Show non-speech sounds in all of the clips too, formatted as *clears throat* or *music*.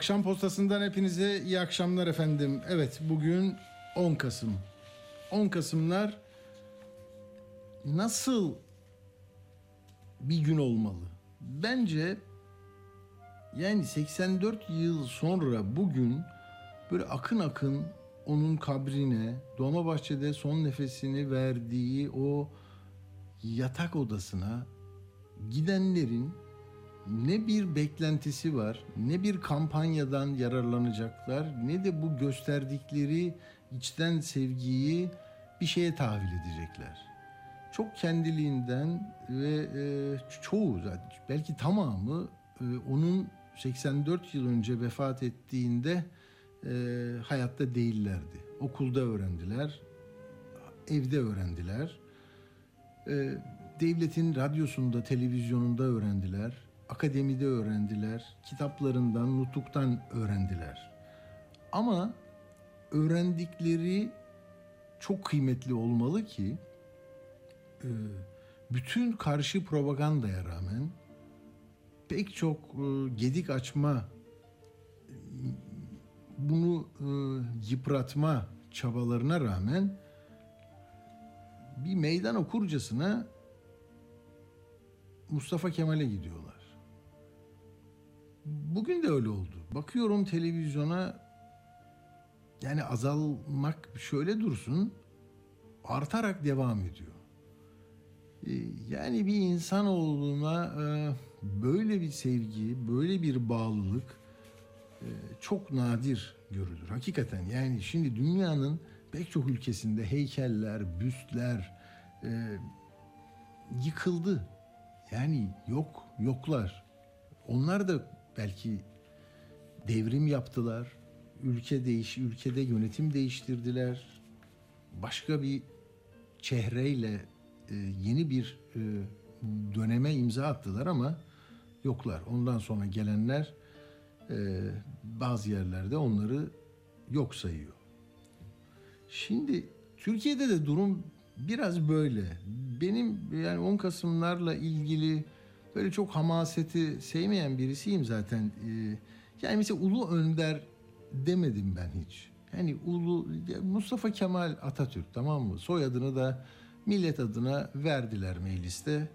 Akşam postasından hepinize iyi akşamlar efendim. Evet bugün 10 Kasım. 10 Kasımlar nasıl bir gün olmalı? Bence yani 84 yıl sonra bugün böyle akın akın onun kabrine Dolmabahçe'de son nefesini verdiği o yatak odasına gidenlerin ne bir beklentisi var, ne bir kampanyadan yararlanacaklar, ne de bu gösterdikleri içten sevgiyi bir şeye tahvil edecekler. Çok kendiliğinden ve e, çoğu zaten belki tamamı e, onun 84 yıl önce vefat ettiğinde e, hayatta değillerdi. Okulda öğrendiler, evde öğrendiler. Devletin radyosunda, televizyonunda öğrendiler. Akademide öğrendiler. Kitaplarından, nutuktan öğrendiler. Ama öğrendikleri çok kıymetli olmalı ki e, bütün karşı propagandaya rağmen pek çok e, gedik açma bunu e, yıpratma çabalarına rağmen bir meydan okurcasına Mustafa Kemal'e gidiyorlar. Bugün de öyle oldu. Bakıyorum televizyona yani azalmak şöyle dursun artarak devam ediyor. Ee, Yani bir insan olduğuna e, böyle bir sevgi, böyle bir bağlılık e, çok nadir görülür. Hakikaten yani şimdi dünyanın pek çok ülkesinde heykeller, büstler e, yıkıldı. Yani yok, yoklar. Onlar da belki devrim yaptılar. Ülke değiş, ülkede yönetim değiştirdiler. Başka bir çehreyle e, yeni bir e, döneme imza attılar ama yoklar. Ondan sonra gelenler e, bazı yerlerde onları yok sayıyor. Şimdi Türkiye'de de durum biraz böyle. Benim yani 10 Kasımlarla ilgili böyle çok hamaseti sevmeyen birisiyim zaten. Ee, yani mesela Ulu Önder demedim ben hiç. Yani Ulu Mustafa Kemal Atatürk tamam mı? Soyadını da millet adına verdiler mecliste.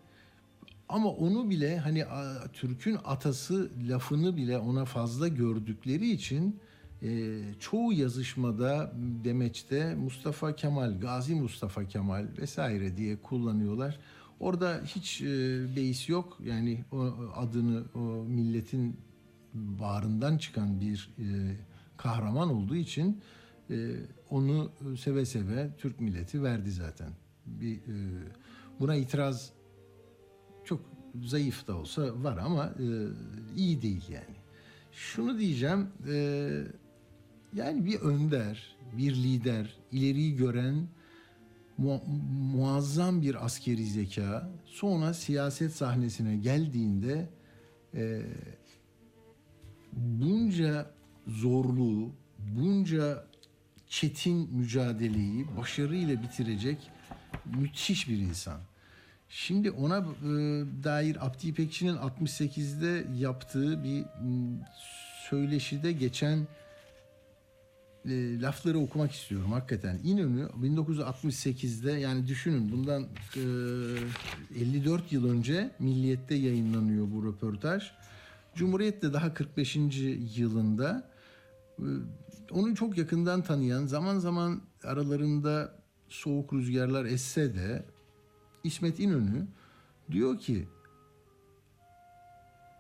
Ama onu bile hani Türk'ün atası lafını bile ona fazla gördükleri için e, çoğu yazışmada demeçte Mustafa Kemal, Gazi Mustafa Kemal vesaire diye kullanıyorlar. Orada hiç e, beis yok. Yani o adını o milletin bağrından çıkan bir e, kahraman olduğu için e, onu seve seve Türk milleti verdi zaten. Bir e, buna itiraz çok zayıf da olsa var ama e, iyi değil yani. Şunu diyeceğim, e, yani bir önder, bir lider, ileriyi gören mu- muazzam bir askeri zeka, sonra siyaset sahnesine geldiğinde e, bunca zorluğu, bunca çetin mücadeleyi başarıyla bitirecek müthiş bir insan. Şimdi ona e, dair Abdi İpekçi'nin 68'de yaptığı bir söyleşide geçen e, lafları okumak istiyorum hakikaten. İnönü 1968'de yani düşünün bundan e, 54 yıl önce Milliyet'te yayınlanıyor bu röportaj. Cumhuriyet de daha 45. yılında e, onu çok yakından tanıyan zaman zaman aralarında soğuk rüzgarlar esse de İsmet İnönü diyor ki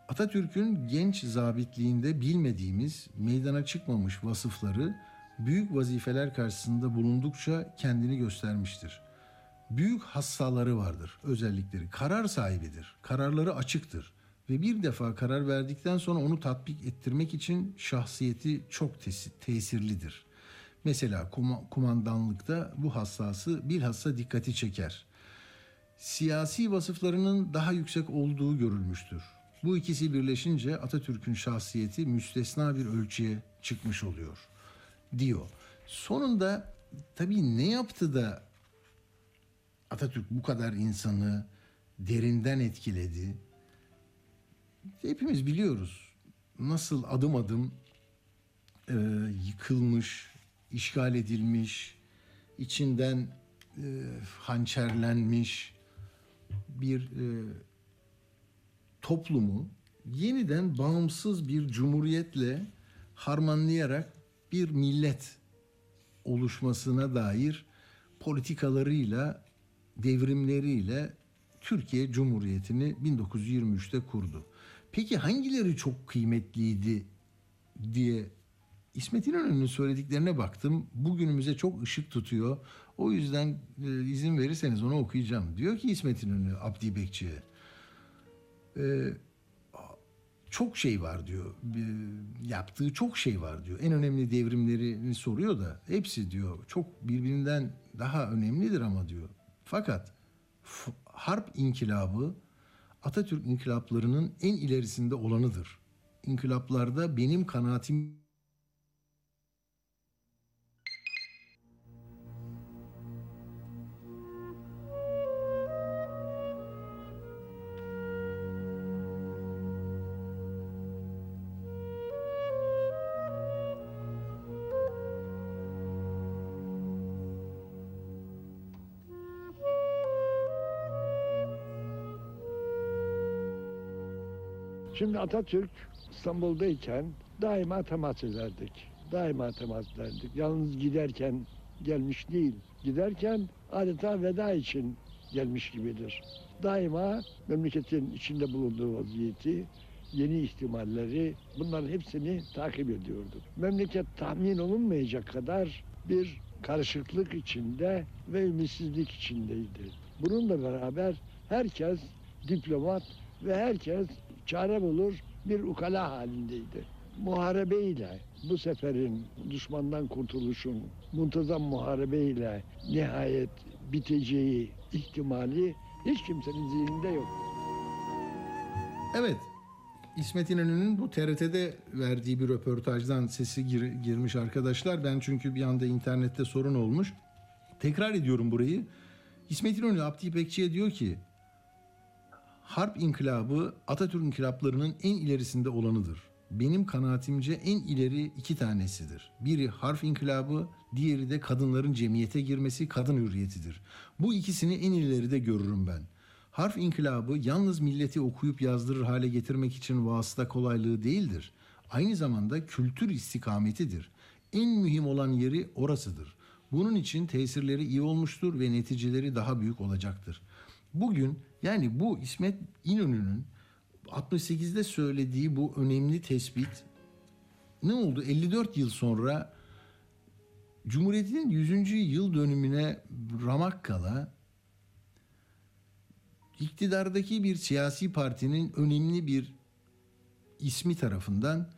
Atatürk'ün genç zabitliğinde bilmediğimiz, meydana çıkmamış vasıfları büyük vazifeler karşısında bulundukça kendini göstermiştir. Büyük hassaları vardır, özellikleri. Karar sahibidir, kararları açıktır ve bir defa karar verdikten sonra onu tatbik ettirmek için şahsiyeti çok tesi- tesirlidir. Mesela kuma- kumandanlıkta bu hassası bilhassa dikkati çeker siyasi vasıflarının daha yüksek olduğu görülmüştür. Bu ikisi birleşince Atatürk'ün şahsiyeti müstesna bir ölçüye çıkmış oluyor diyor. Sonunda tabii ne yaptı da Atatürk bu kadar insanı derinden etkiledi? Hepimiz biliyoruz nasıl adım adım e, yıkılmış, işgal edilmiş, içinden e, hançerlenmiş bir e, toplumu yeniden bağımsız bir cumhuriyetle harmanlayarak bir millet oluşmasına dair politikalarıyla, devrimleriyle Türkiye Cumhuriyeti'ni 1923'te kurdu. Peki hangileri çok kıymetliydi diye İsmet İnönü'nün söylediklerine baktım. Bugünümüze çok ışık tutuyor. O yüzden e, izin verirseniz onu okuyacağım. Diyor ki İsmet İnönü Abdi Bekçi'ye. Çok şey var diyor. Yaptığı çok şey var diyor. En önemli devrimlerini soruyor da hepsi diyor çok birbirinden daha önemlidir ama diyor. Fakat harp inkılabı Atatürk inkılaplarının en ilerisinde olanıdır. İnkılaplarda benim kanaatim Şimdi Atatürk İstanbul'dayken daima temas ederdik. Daima temas ederdik. Yalnız giderken gelmiş değil. Giderken adeta veda için gelmiş gibidir. Daima memleketin içinde bulunduğu vaziyeti, yeni ihtimalleri bunların hepsini takip ediyordu. Memleket tahmin olunmayacak kadar bir karışıklık içinde ve ümitsizlik içindeydi. Bununla beraber herkes diplomat ve herkes çare bulur bir ukala halindeydi. Muharebeyle bu seferin düşmandan kurtuluşun muntazam muharebeyle nihayet biteceği ihtimali hiç kimsenin zihninde yok. Evet. İsmet İnönü'nün bu TRT'de verdiği bir röportajdan sesi gir- girmiş arkadaşlar. Ben çünkü bir anda internette sorun olmuş. Tekrar ediyorum burayı. İsmet İnönü Abdi İpekçi'ye diyor ki Harp inkılabı Atatürk inkılaplarının en ilerisinde olanıdır. Benim kanaatimce en ileri iki tanesidir. Biri harf inkılabı, diğeri de kadınların cemiyete girmesi, kadın hürriyetidir. Bu ikisini en ileride görürüm ben. Harf inkılabı yalnız milleti okuyup yazdırır hale getirmek için vasıta kolaylığı değildir. Aynı zamanda kültür istikametidir. En mühim olan yeri orasıdır. Bunun için tesirleri iyi olmuştur ve neticeleri daha büyük olacaktır. Bugün yani bu İsmet İnönü'nün 68'de söylediği bu önemli tespit ne oldu? 54 yıl sonra Cumhuriyet'in 100. yıl dönümüne ramak kala iktidardaki bir siyasi partinin önemli bir ismi tarafından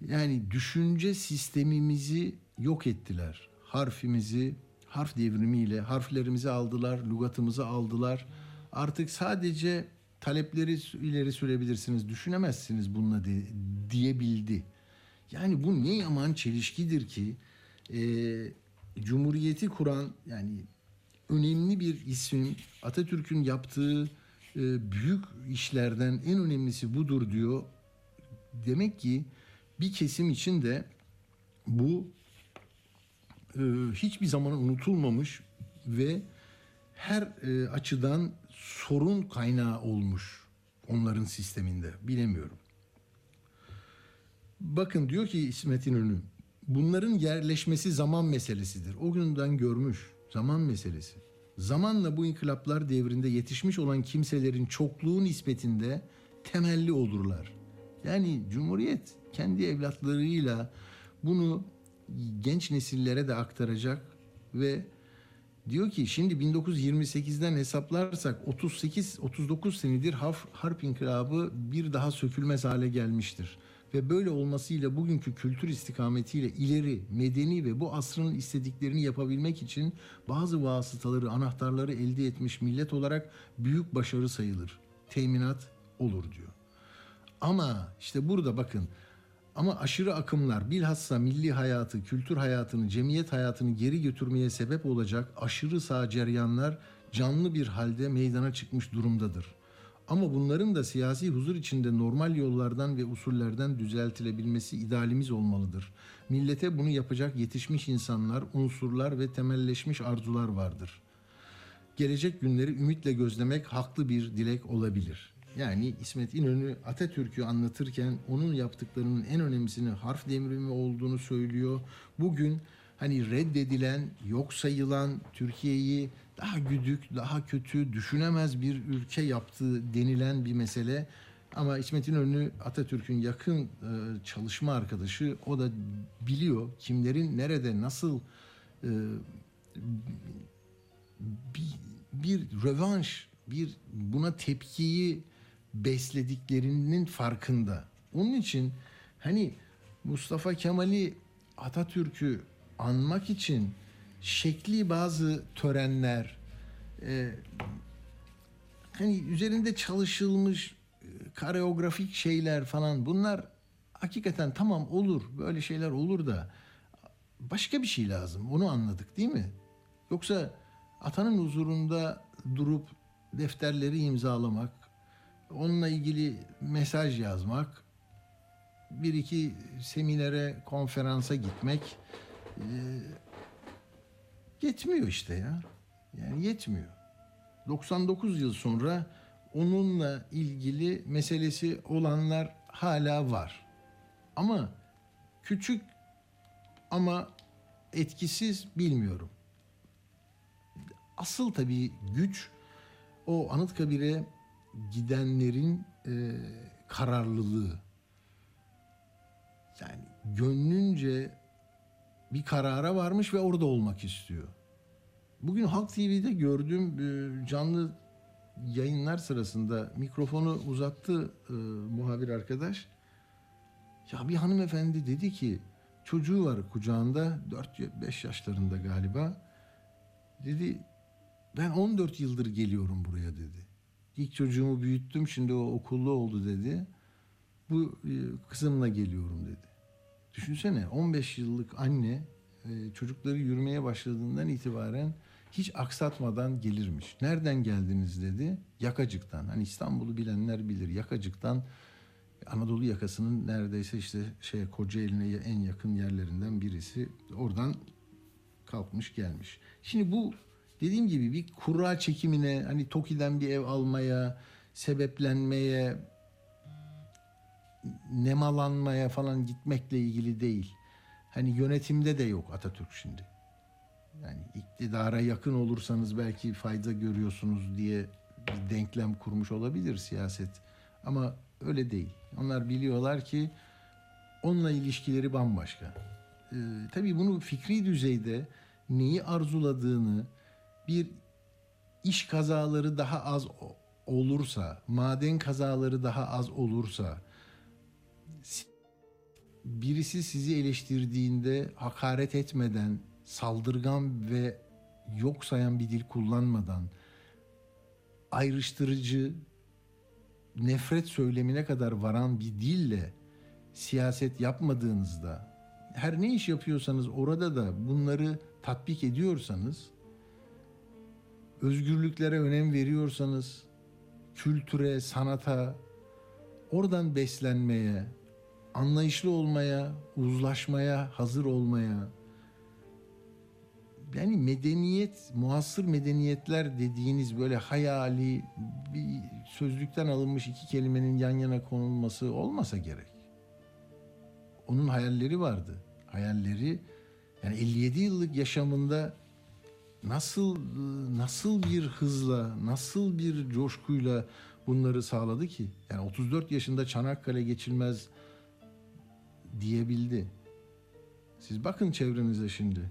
yani düşünce sistemimizi yok ettiler. Harfimizi, harf devrimiyle harflerimizi aldılar, lügatımızı aldılar. Artık sadece talepleri ileri sürebilirsiniz, düşünemezsiniz bununla de, diyebildi. Yani bu ne yaman çelişkidir ki e, Cumhuriyeti kuran yani önemli bir isim Atatürk'ün yaptığı e, büyük işlerden en önemlisi budur diyor. Demek ki bir kesim için de bu e, hiçbir zaman unutulmamış ve her e, açıdan sorun kaynağı olmuş onların sisteminde. Bilemiyorum. Bakın diyor ki İsmet İnönü, bunların yerleşmesi zaman meselesidir. O günden görmüş zaman meselesi. Zamanla bu inkılaplar devrinde yetişmiş olan kimselerin çokluğu nispetinde temelli olurlar. Yani Cumhuriyet kendi evlatlarıyla bunu genç nesillere de aktaracak ve diyor ki şimdi 1928'den hesaplarsak 38 39 senedir harp, inkılabı bir daha sökülmez hale gelmiştir. Ve böyle olmasıyla bugünkü kültür istikametiyle ileri, medeni ve bu asrın istediklerini yapabilmek için bazı vasıtaları, anahtarları elde etmiş millet olarak büyük başarı sayılır. Teminat olur diyor. Ama işte burada bakın ama aşırı akımlar bilhassa milli hayatı, kültür hayatını, cemiyet hayatını geri götürmeye sebep olacak aşırı sağ ceryanlar canlı bir halde meydana çıkmış durumdadır. Ama bunların da siyasi huzur içinde normal yollardan ve usullerden düzeltilebilmesi idealimiz olmalıdır. Millete bunu yapacak yetişmiş insanlar, unsurlar ve temelleşmiş arzular vardır. Gelecek günleri ümitle gözlemek haklı bir dilek olabilir. Yani İsmet İnönü Atatürk'ü anlatırken onun yaptıklarının en önemlisini harf devrimi olduğunu söylüyor. Bugün hani reddedilen, yok sayılan Türkiye'yi daha güdük, daha kötü, düşünemez bir ülke yaptığı denilen bir mesele. Ama İsmet İnönü Atatürk'ün yakın e, çalışma arkadaşı. O da biliyor kimlerin nerede nasıl e, bir, bir rövanş, bir buna tepkiyi beslediklerinin farkında. Onun için hani Mustafa Kemal'i Atatürk'ü anmak için şekli bazı törenler e, hani üzerinde çalışılmış e, kareografik şeyler falan bunlar hakikaten tamam olur böyle şeyler olur da başka bir şey lazım onu anladık değil mi? Yoksa atanın huzurunda durup defterleri imzalamak, onunla ilgili mesaj yazmak, bir iki seminere, konferansa gitmek e, yetmiyor işte ya. Yani yetmiyor. 99 yıl sonra onunla ilgili meselesi olanlar hala var. Ama küçük ama etkisiz bilmiyorum. Asıl tabii güç o Anıtkabir'e gidenlerin e, kararlılığı. Yani gönlünce bir karara varmış ve orada olmak istiyor. Bugün Halk TV'de gördüğüm e, canlı yayınlar sırasında mikrofonu uzattı e, muhabir arkadaş. Ya bir hanımefendi dedi ki çocuğu var kucağında 4-5 yaşlarında galiba. Dedi ben 14 yıldır geliyorum buraya dedi. İlk çocuğumu büyüttüm şimdi o okullu oldu dedi. Bu e, kızımla geliyorum dedi. Düşünsene 15 yıllık anne e, çocukları yürümeye başladığından itibaren hiç aksatmadan gelirmiş. Nereden geldiniz dedi. Yakacık'tan. Hani İstanbul'u bilenler bilir. Yakacık'tan Anadolu yakasının neredeyse işte şey Kocaeli'ne en yakın yerlerinden birisi. Oradan kalkmış gelmiş. Şimdi bu dediğim gibi bir kura çekimine hani TOKİ'den bir ev almaya, sebeplenmeye, nemalanmaya falan gitmekle ilgili değil. Hani yönetimde de yok Atatürk şimdi. Yani iktidara yakın olursanız belki fayda görüyorsunuz diye bir denklem kurmuş olabilir siyaset. Ama öyle değil. Onlar biliyorlar ki onunla ilişkileri bambaşka. Ee, tabii bunu fikri düzeyde neyi arzuladığını bir iş kazaları daha az olursa, maden kazaları daha az olursa, si- birisi sizi eleştirdiğinde hakaret etmeden, saldırgan ve yok sayan bir dil kullanmadan, ayrıştırıcı, nefret söylemine kadar varan bir dille siyaset yapmadığınızda, her ne iş yapıyorsanız orada da bunları tatbik ediyorsanız, özgürlüklere önem veriyorsanız, kültüre, sanata, oradan beslenmeye, anlayışlı olmaya, uzlaşmaya, hazır olmaya, yani medeniyet, muasır medeniyetler dediğiniz böyle hayali bir sözlükten alınmış iki kelimenin yan yana konulması olmasa gerek. Onun hayalleri vardı. Hayalleri yani 57 yıllık yaşamında nasıl nasıl bir hızla, nasıl bir coşkuyla bunları sağladı ki? Yani 34 yaşında Çanakkale geçilmez diyebildi. Siz bakın çevrenize şimdi.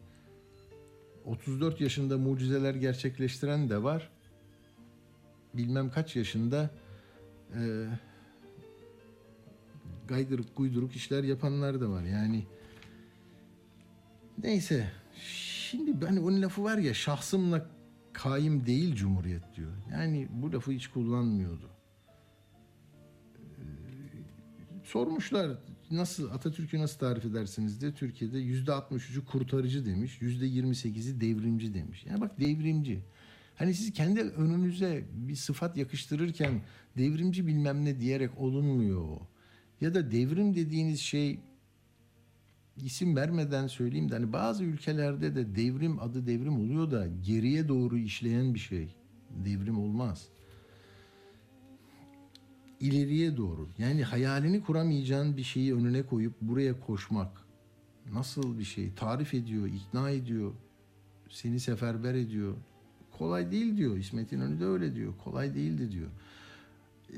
34 yaşında mucizeler gerçekleştiren de var. Bilmem kaç yaşında e, gaydırık guyduruk işler yapanlar da var. Yani neyse. Şimdi ben onun lafı var ya şahsımla kaim değil cumhuriyet diyor. Yani bu lafı hiç kullanmıyordu. Ee, sormuşlar nasıl Atatürk'ü nasıl tarif edersiniz diye Türkiye'de yüzde 63'ü kurtarıcı demiş, yüzde 28'i devrimci demiş. Yani bak devrimci. Hani siz kendi önünüze bir sıfat yakıştırırken devrimci bilmem ne diyerek olunmuyor o. Ya da devrim dediğiniz şey isim vermeden söyleyeyim de hani bazı ülkelerde de devrim adı devrim oluyor da geriye doğru işleyen bir şey. Devrim olmaz. İleriye doğru. Yani hayalini kuramayacağın bir şeyi önüne koyup buraya koşmak. Nasıl bir şey? Tarif ediyor, ikna ediyor. Seni seferber ediyor. Kolay değil diyor. İsmet İnönü de öyle diyor. Kolay değildi diyor.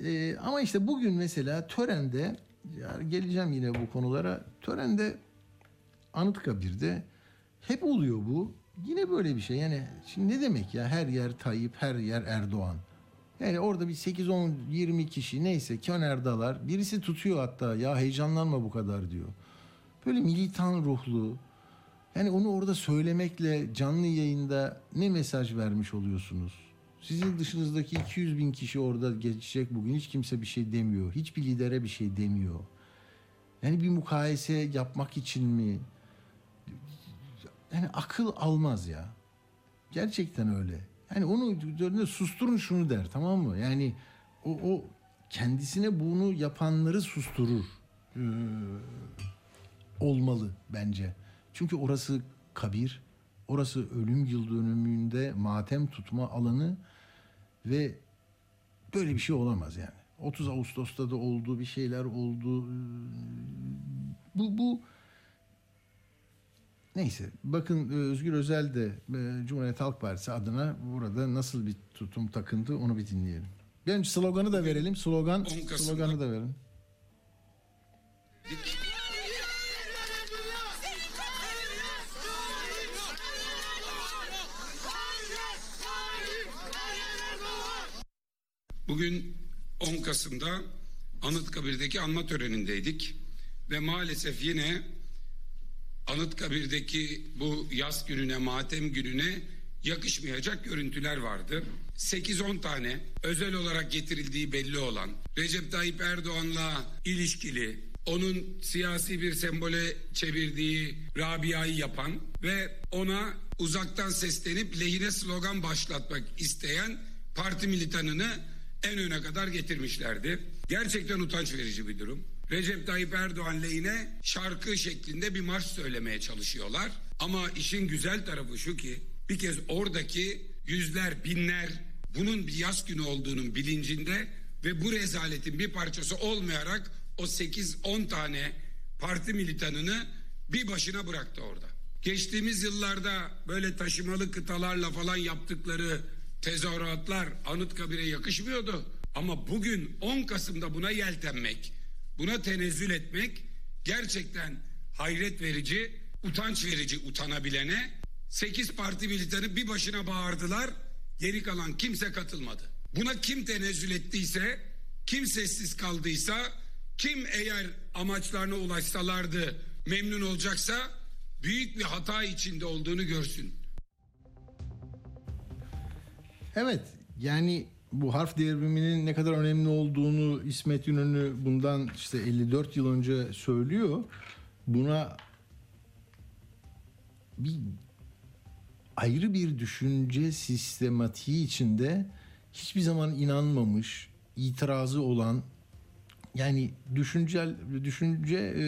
Ee, ama işte bugün mesela törende ya geleceğim yine bu konulara. Törende Anıtkabir'de hep oluyor bu. Yine böyle bir şey. Yani şimdi ne demek ya her yer Tayyip, her yer Erdoğan. Yani orada bir 8 10 20 kişi neyse Köner'dalar. Birisi tutuyor hatta ya heyecanlanma bu kadar diyor. Böyle militan ruhlu. Yani onu orada söylemekle canlı yayında ne mesaj vermiş oluyorsunuz? Sizin dışınızdaki 200 bin kişi orada geçecek bugün. Hiç kimse bir şey demiyor. Hiçbir lidere bir şey demiyor. Yani bir mukayese yapmak için mi? Yani akıl almaz ya. Gerçekten öyle. Yani onu üzerinde susturun şunu der tamam mı? Yani o, o kendisine bunu yapanları susturur. Ee, olmalı bence. Çünkü orası kabir, orası ölüm yıl dönümünde matem tutma alanı ve böyle bir şey olamaz yani. 30 Ağustos'ta da oldu, bir şeyler oldu. Ee, Bu bu Neyse bakın e, Özgür Özel de e, Cumhuriyet Halk Partisi adına burada nasıl bir tutum takındı onu bir dinleyelim. Benim sloganı da verelim. Slogan 10 Kasım'da- sloganı da verelim. Bugün 10 Kasım'da Anıtkabir'deki anma törenindeydik ve maalesef yine Anıtkabir'deki bu yaz gününe, matem gününe yakışmayacak görüntüler vardı. 8-10 tane özel olarak getirildiği belli olan Recep Tayyip Erdoğan'la ilişkili onun siyasi bir sembole çevirdiği Rabia'yı yapan ve ona uzaktan seslenip lehine slogan başlatmak isteyen parti militanını en öne kadar getirmişlerdi. Gerçekten utanç verici bir durum. Recep Tayyip Erdoğan lehine şarkı şeklinde bir marş söylemeye çalışıyorlar. Ama işin güzel tarafı şu ki bir kez oradaki yüzler binler bunun bir yaz günü olduğunun bilincinde ve bu rezaletin bir parçası olmayarak o 8-10 tane parti militanını bir başına bıraktı orada. Geçtiğimiz yıllarda böyle taşımalı kıtalarla falan yaptıkları tezahüratlar Anıtkabir'e yakışmıyordu. Ama bugün 10 Kasım'da buna yeltenmek, buna tenezzül etmek gerçekten hayret verici, utanç verici utanabilene 8 parti militanı bir başına bağırdılar. Geri kalan kimse katılmadı. Buna kim tenezzül ettiyse, kim sessiz kaldıysa, kim eğer amaçlarına ulaşsalardı memnun olacaksa büyük bir hata içinde olduğunu görsün. Evet yani bu harf devriminin ne kadar önemli olduğunu İsmet İnönü bundan işte 54 yıl önce söylüyor. Buna bir ayrı bir düşünce sistematiği içinde hiçbir zaman inanmamış, itirazı olan yani düşüncel düşünce e,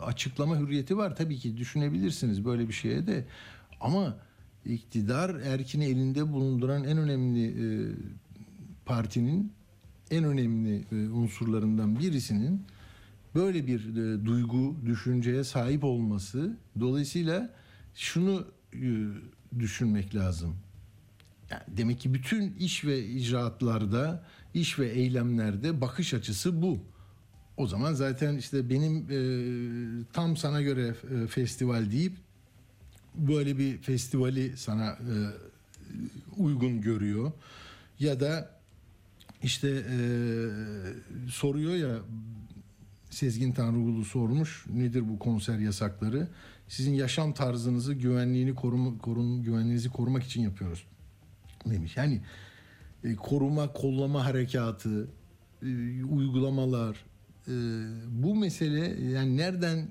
açıklama hürriyeti var tabii ki düşünebilirsiniz böyle bir şeye de ama iktidar erkini elinde bulunduran en önemli e, partinin en önemli e, unsurlarından birisinin böyle bir e, duygu, düşünceye sahip olması dolayısıyla şunu e, düşünmek lazım. Yani demek ki bütün iş ve icraatlarda, iş ve eylemlerde bakış açısı bu. O zaman zaten işte benim e, tam sana göre e, festival deyip böyle bir festivali sana e, uygun görüyor ya da işte e, soruyor ya Sezgin Tanrıgulu sormuş nedir bu konser yasakları sizin yaşam tarzınızı güvenliğini koruma, korun, güvenliğinizi korumak için yapıyoruz demiş. Yani e, koruma kollama harekatı e, uygulamalar e, bu mesele yani nereden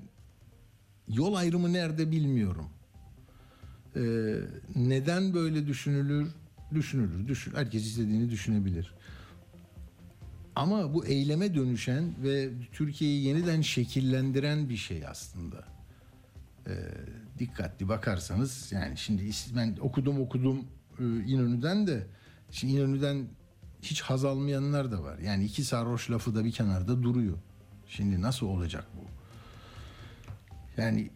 yol ayrımı nerede bilmiyorum. E, neden böyle düşünülür? Düşünülür. Düşün, herkes istediğini düşünebilir. Ama bu eyleme dönüşen ve Türkiye'yi yeniden şekillendiren bir şey aslında. Ee, dikkatli bakarsanız yani şimdi ben okudum okudum e, İnönü'den de şimdi İnönü'den hiç haz almayanlar da var. Yani iki sarhoş lafı da bir kenarda duruyor. Şimdi nasıl olacak bu? Yani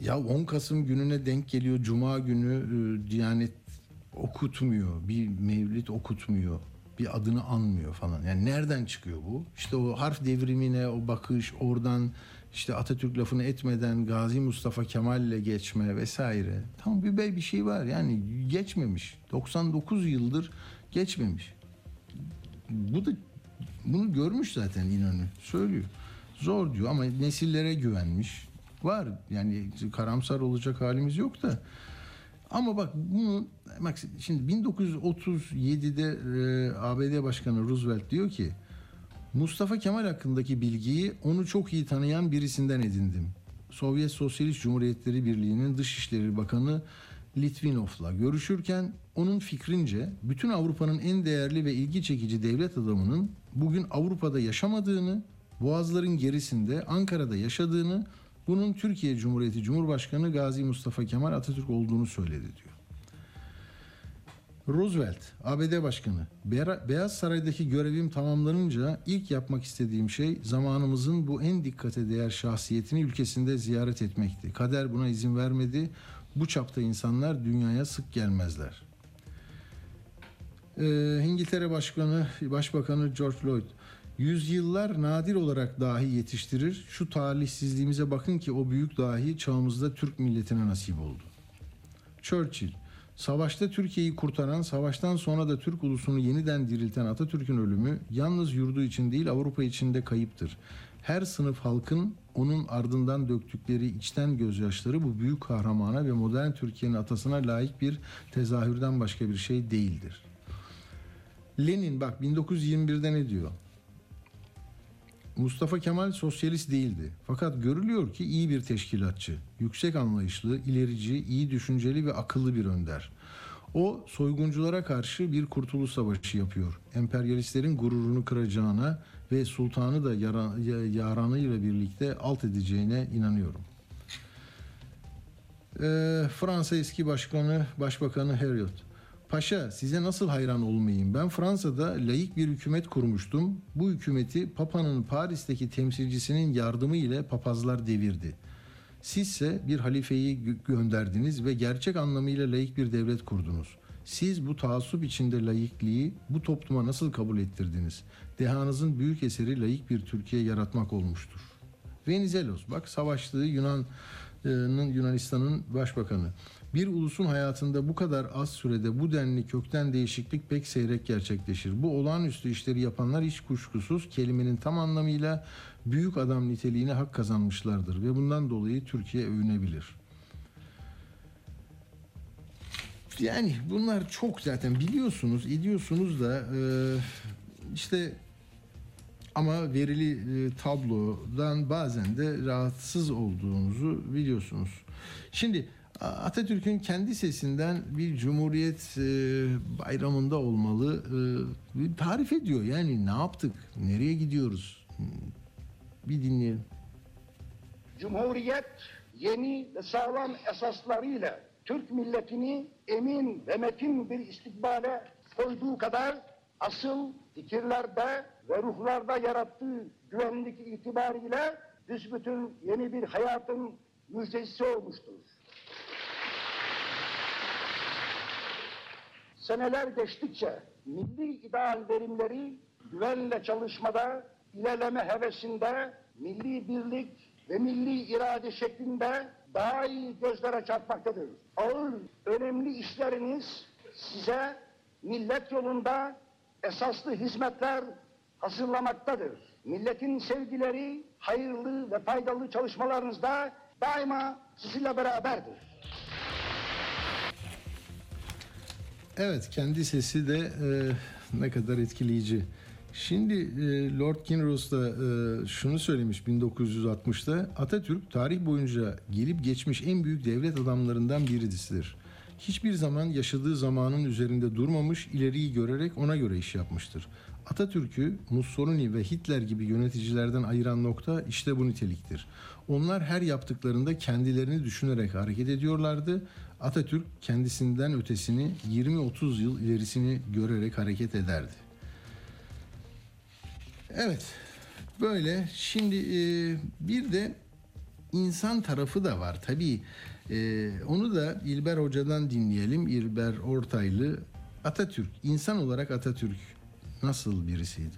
ya 10 Kasım gününe denk geliyor. Cuma günü e, Diyanet okutmuyor. Bir mevlid okutmuyor. Bir adını anmıyor falan. Yani nereden çıkıyor bu? İşte o harf devrimine o bakış oradan işte Atatürk lafını etmeden Gazi Mustafa Kemal'le geçme vesaire. Tam bir bey bir şey var. Yani geçmemiş. 99 yıldır geçmemiş. Bu da bunu görmüş zaten İnönü. Söylüyor. Zor diyor ama nesillere güvenmiş. Var yani karamsar olacak halimiz yok da. Ama bak bunu bak şimdi 1937'de e, ABD Başkanı Roosevelt diyor ki Mustafa Kemal hakkındaki bilgiyi onu çok iyi tanıyan birisinden edindim. Sovyet Sosyalist Cumhuriyetleri Birliği'nin Dışişleri Bakanı Litvinov'la görüşürken onun fikrince bütün Avrupa'nın en değerli ve ilgi çekici devlet adamının bugün Avrupa'da yaşamadığını, Boğazların gerisinde Ankara'da yaşadığını, bunun Türkiye Cumhuriyeti Cumhurbaşkanı Gazi Mustafa Kemal Atatürk olduğunu söyledi diyor. Roosevelt, ABD Başkanı, Beyaz Saray'daki görevim tamamlanınca ilk yapmak istediğim şey zamanımızın bu en dikkate değer şahsiyetini ülkesinde ziyaret etmekti. Kader buna izin vermedi. Bu çapta insanlar dünyaya sık gelmezler. Ee, İngiltere Başkanı, Başbakanı George Lloyd, yüzyıllar nadir olarak dahi yetiştirir. Şu talihsizliğimize bakın ki o büyük dahi çağımızda Türk milletine nasip oldu. Churchill, savaşta Türkiye'yi kurtaran, savaştan sonra da Türk ulusunu yeniden dirilten Atatürk'ün ölümü yalnız yurdu için değil Avrupa için de kayıptır. Her sınıf halkın onun ardından döktükleri içten gözyaşları bu büyük kahramana ve modern Türkiye'nin atasına layık bir tezahürden başka bir şey değildir. Lenin bak 1921'de ne diyor? Mustafa Kemal sosyalist değildi. Fakat görülüyor ki iyi bir teşkilatçı, yüksek anlayışlı, ilerici, iyi düşünceli ve akıllı bir önder. O soygunculara karşı bir kurtuluş savaşı yapıyor. Emperyalistlerin gururunu kıracağına ve sultanı da yara, ya- yaranıyla birlikte alt edeceğine inanıyorum. Ee, Fransa eski başkanı, başbakanı Herriot. Paşa size nasıl hayran olmayayım? Ben Fransa'da layık bir hükümet kurmuştum. Bu hükümeti Papa'nın Paris'teki temsilcisinin yardımı ile papazlar devirdi. Sizse bir halifeyi gö- gönderdiniz ve gerçek anlamıyla layık bir devlet kurdunuz. Siz bu taassup içinde laikliği bu topluma nasıl kabul ettirdiniz? Dehanızın büyük eseri laik bir Türkiye yaratmak olmuştur. Venizelos bak savaştığı Yunan'ın Yunanistan'ın başbakanı. Bir ulusun hayatında bu kadar az sürede bu denli kökten değişiklik pek seyrek gerçekleşir. Bu olağanüstü işleri yapanlar hiç kuşkusuz kelimenin tam anlamıyla büyük adam niteliğine hak kazanmışlardır ve bundan dolayı Türkiye övünebilir. Yani bunlar çok zaten biliyorsunuz, ediyorsunuz da e, işte ama verili e, tablodan bazen de rahatsız olduğunuzu biliyorsunuz. Şimdi Atatürk'ün kendi sesinden bir cumhuriyet e, bayramında olmalı e, tarif ediyor. Yani ne yaptık, nereye gidiyoruz? Bir dinleyelim. Cumhuriyet yeni ve sağlam esaslarıyla Türk milletini emin ve metin bir istikbale koyduğu kadar asıl fikirlerde ve ruhlarda yarattığı güvenlik itibariyle büsbütün yeni bir hayatın müjdecisi olmuştur. Seneler geçtikçe milli ideal verimleri güvenle çalışmada, ilerleme hevesinde, milli birlik ve milli irade şeklinde daha iyi gözlere çarpmaktadır. Ağır, önemli işleriniz size millet yolunda esaslı hizmetler hazırlamaktadır. Milletin sevgileri, hayırlı ve faydalı çalışmalarınızda daima sizinle beraberdir. Evet kendi sesi de e, ne kadar etkileyici. Şimdi e, Lord Kinross da e, şunu söylemiş 1960'da Atatürk tarih boyunca gelip geçmiş en büyük devlet adamlarından birisidir. Hiçbir zaman yaşadığı zamanın üzerinde durmamış, ileriyi görerek ona göre iş yapmıştır. Atatürk'ü Mussolini ve Hitler gibi yöneticilerden ayıran nokta işte bu niteliktir. Onlar her yaptıklarında kendilerini düşünerek hareket ediyorlardı. Atatürk kendisinden ötesini 20-30 yıl ilerisini görerek hareket ederdi. Evet, böyle. Şimdi e, bir de insan tarafı da var. Tabii e, onu da İlber Hoca'dan dinleyelim. İlber Ortaylı. Atatürk, insan olarak Atatürk nasıl birisiydi?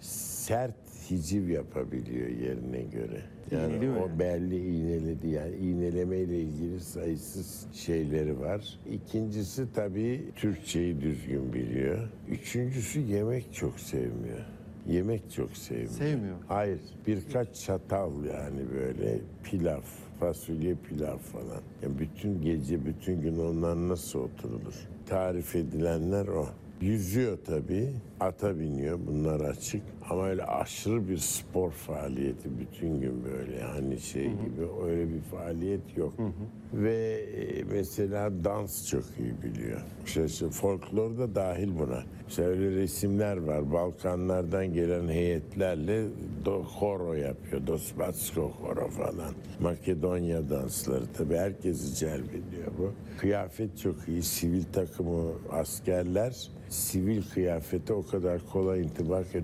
sert hiciv yapabiliyor yerine göre. Yani İğneli mi? o belli iğneledi yani iğneleme ile ilgili sayısız şeyleri var. İkincisi tabii Türkçeyi düzgün biliyor. Üçüncüsü yemek çok sevmiyor. Yemek çok sevmiyor. Sevmiyor. Hayır birkaç çatal yani böyle pilav, fasulye pilav falan. Yani bütün gece bütün gün onlar nasıl oturulur? Tarif edilenler o. Yüzüyor tabii, ata biniyor bunlar açık. Ama öyle aşırı bir spor faaliyeti bütün gün böyle hani şey gibi öyle bir faaliyet yok. Ve e, mesela dans çok iyi biliyor. İşte, işte folklor da dahil buna. Mesela öyle resimler var. Balkanlardan gelen heyetlerle do, horo yapıyor. Dosbatsko horo falan. Makedonya dansları tabii herkesi celbediyor bu. Kıyafet çok iyi. Sivil takımı askerler sivil kıyafete o kadar kolay intibak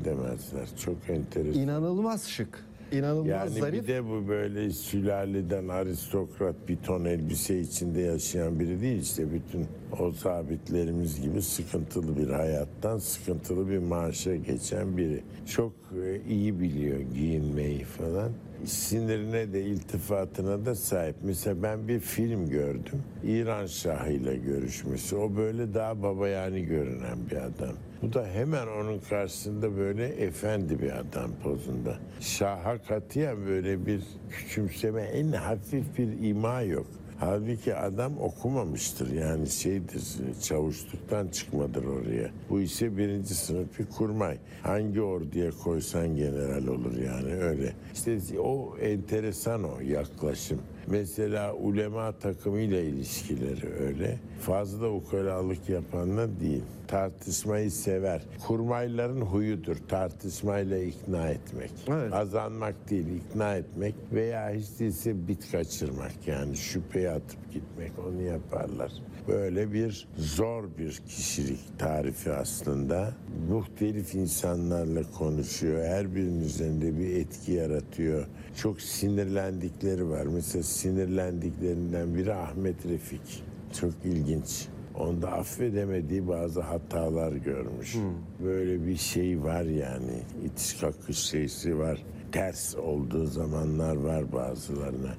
edemezler. Çok enteresan. İnanılmaz şık. İnanılmaz Yani zarif. bir de bu böyle sülaleden aristokrat bir ton elbise içinde yaşayan biri değil işte bütün o sabitlerimiz gibi sıkıntılı bir hayattan sıkıntılı bir maaşa geçen biri. Çok e, iyi biliyor giyinmeyi falan. Sinirine de iltifatına da sahip. Mesela ben bir film gördüm. İran Şahı'yla görüşmesi. O böyle daha babayani görünen bir adam. Bu da hemen onun karşısında böyle efendi bir adam pozunda. Şah'a katiyen böyle bir küçümseme, en hafif bir ima yok. Halbuki adam okumamıştır yani şeydir çavuşluktan çıkmadır oraya. Bu ise birinci sınıf bir kurmay. Hangi orduya koysan general olur yani öyle. İşte o enteresan o yaklaşım. Mesela ulema takımıyla ilişkileri öyle. Fazla ukalalık yapanlar değil. Tartışmayı sever. Kurmayların huyudur tartışmayla ikna etmek. Evet. Azanmak değil, ikna etmek veya hiç değilse bit kaçırmak yani şüpheye atıp gitmek onu yaparlar. Böyle bir zor bir kişilik tarifi aslında. Muhtelif insanlarla konuşuyor. Her birinin üzerinde bir etki yaratıyor. Çok sinirlendikleri var. Mesela sinirlendiklerinden biri Ahmet Refik. Çok ilginç. Onda affedemediği bazı hatalar görmüş. Böyle bir şey var yani. İtiş kakış şeysi var. Ters olduğu zamanlar var bazılarına.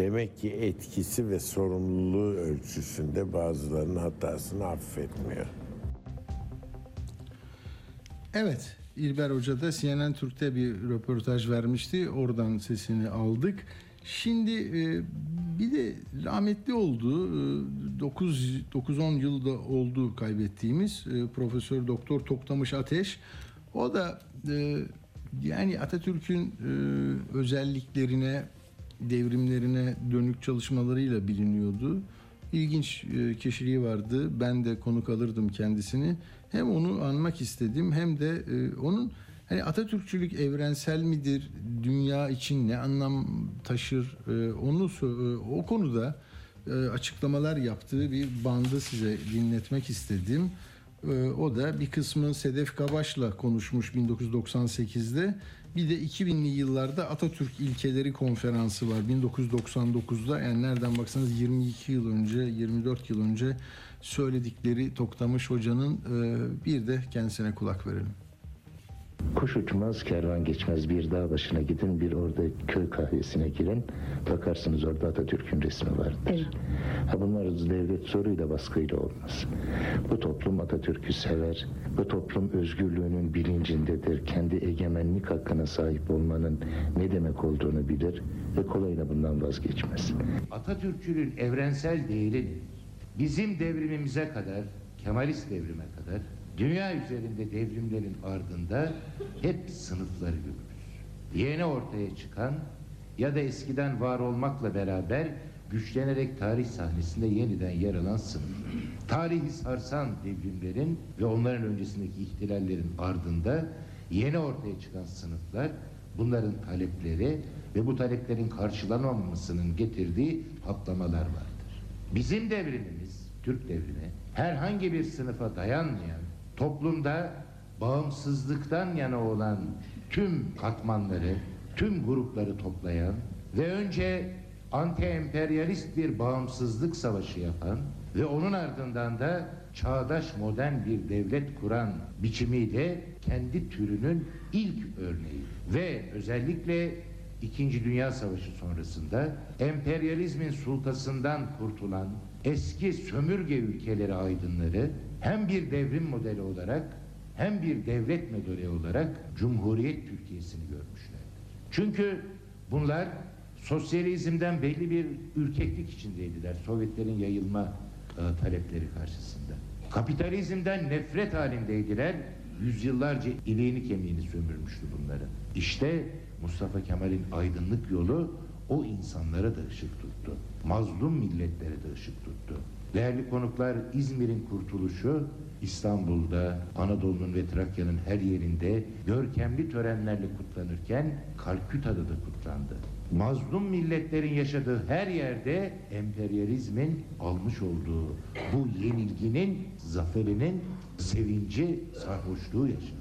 Demek ki etkisi ve sorumluluğu ölçüsünde bazılarının hatasını affetmiyor. Evet, İlber Hoca da CNN Türk'te bir röportaj vermişti. Oradan sesini aldık. Şimdi e, bir de rahmetli oldu. 9 9-10 yılda oldu kaybettiğimiz e, Profesör Doktor Toktamış Ateş. O da e, yani Atatürk'ün e, özelliklerine, devrimlerine dönük çalışmalarıyla biliniyordu. İlginç e, kişiliği vardı. Ben de konuk alırdım kendisini. Hem onu anmak istedim hem de e, onun hani Atatürkçülük evrensel midir? Dünya için ne anlam taşır? E, onu o konuda açıklamalar yaptığı bir bandı size dinletmek istedim. O da bir kısmı Sedef Kabaş'la konuşmuş 1998'de. Bir de 2000'li yıllarda Atatürk İlkeleri Konferansı var 1999'da. Yani nereden baksanız 22 yıl önce, 24 yıl önce söyledikleri Toktamış Hoca'nın e, bir de kendisine kulak verelim. Kuş uçmaz, kervan geçmez bir dağ başına gidin, bir orada köy kahvesine girin. Bakarsınız orada Atatürk'ün resmi vardır. Ha bunlar devlet zoruyla baskıyla olmaz. Bu toplum Atatürk'ü sever. Bu toplum özgürlüğünün bilincindedir. Kendi egemenlik hakkına sahip olmanın ne demek olduğunu bilir ve kolayla bundan vazgeçmez. Atatürkçülüğün evrensel değerini bizim devrimimize kadar, Kemalist devrime kadar dünya üzerinde devrimlerin ardında hep sınıfları görürüz. Yeni ortaya çıkan ya da eskiden var olmakla beraber güçlenerek tarih sahnesinde yeniden yer alan sınıflar. Tarihi sarsan devrimlerin ve onların öncesindeki ihtilallerin ardında yeni ortaya çıkan sınıflar bunların talepleri ve bu taleplerin karşılanamamasının getirdiği patlamalar vardır. Bizim devrimimiz, Türk devrimi, herhangi bir sınıfa dayanmayan, toplumda bağımsızlıktan yana olan tüm katmanları, tüm grupları toplayan ve önce anti-emperyalist bir bağımsızlık savaşı yapan ve onun ardından da çağdaş modern bir devlet kuran biçimiyle kendi türünün ilk örneği ve özellikle İkinci Dünya Savaşı sonrasında emperyalizmin sultasından kurtulan eski sömürge ülkeleri aydınları hem bir devrim modeli olarak hem bir devlet modeli olarak Cumhuriyet Türkiye'sini görmüşlerdir. Çünkü bunlar sosyalizmden belli bir ürkeklik içindeydiler Sovyetlerin yayılma e, talepleri karşısında. Kapitalizmden nefret halindeydiler. Yüzyıllarca iliğini kemiğini sömürmüştü bunları. İşte Mustafa Kemal'in aydınlık yolu o insanlara da ışık tuttu. Mazlum milletlere de ışık tuttu. Değerli konuklar İzmir'in kurtuluşu İstanbul'da, Anadolu'nun ve Trakya'nın her yerinde görkemli törenlerle kutlanırken Kalküta'da da kutlandı. Mazlum milletlerin yaşadığı her yerde emperyalizmin almış olduğu bu yenilginin, zaferinin sevinci, sarhoşluğu yaşandı.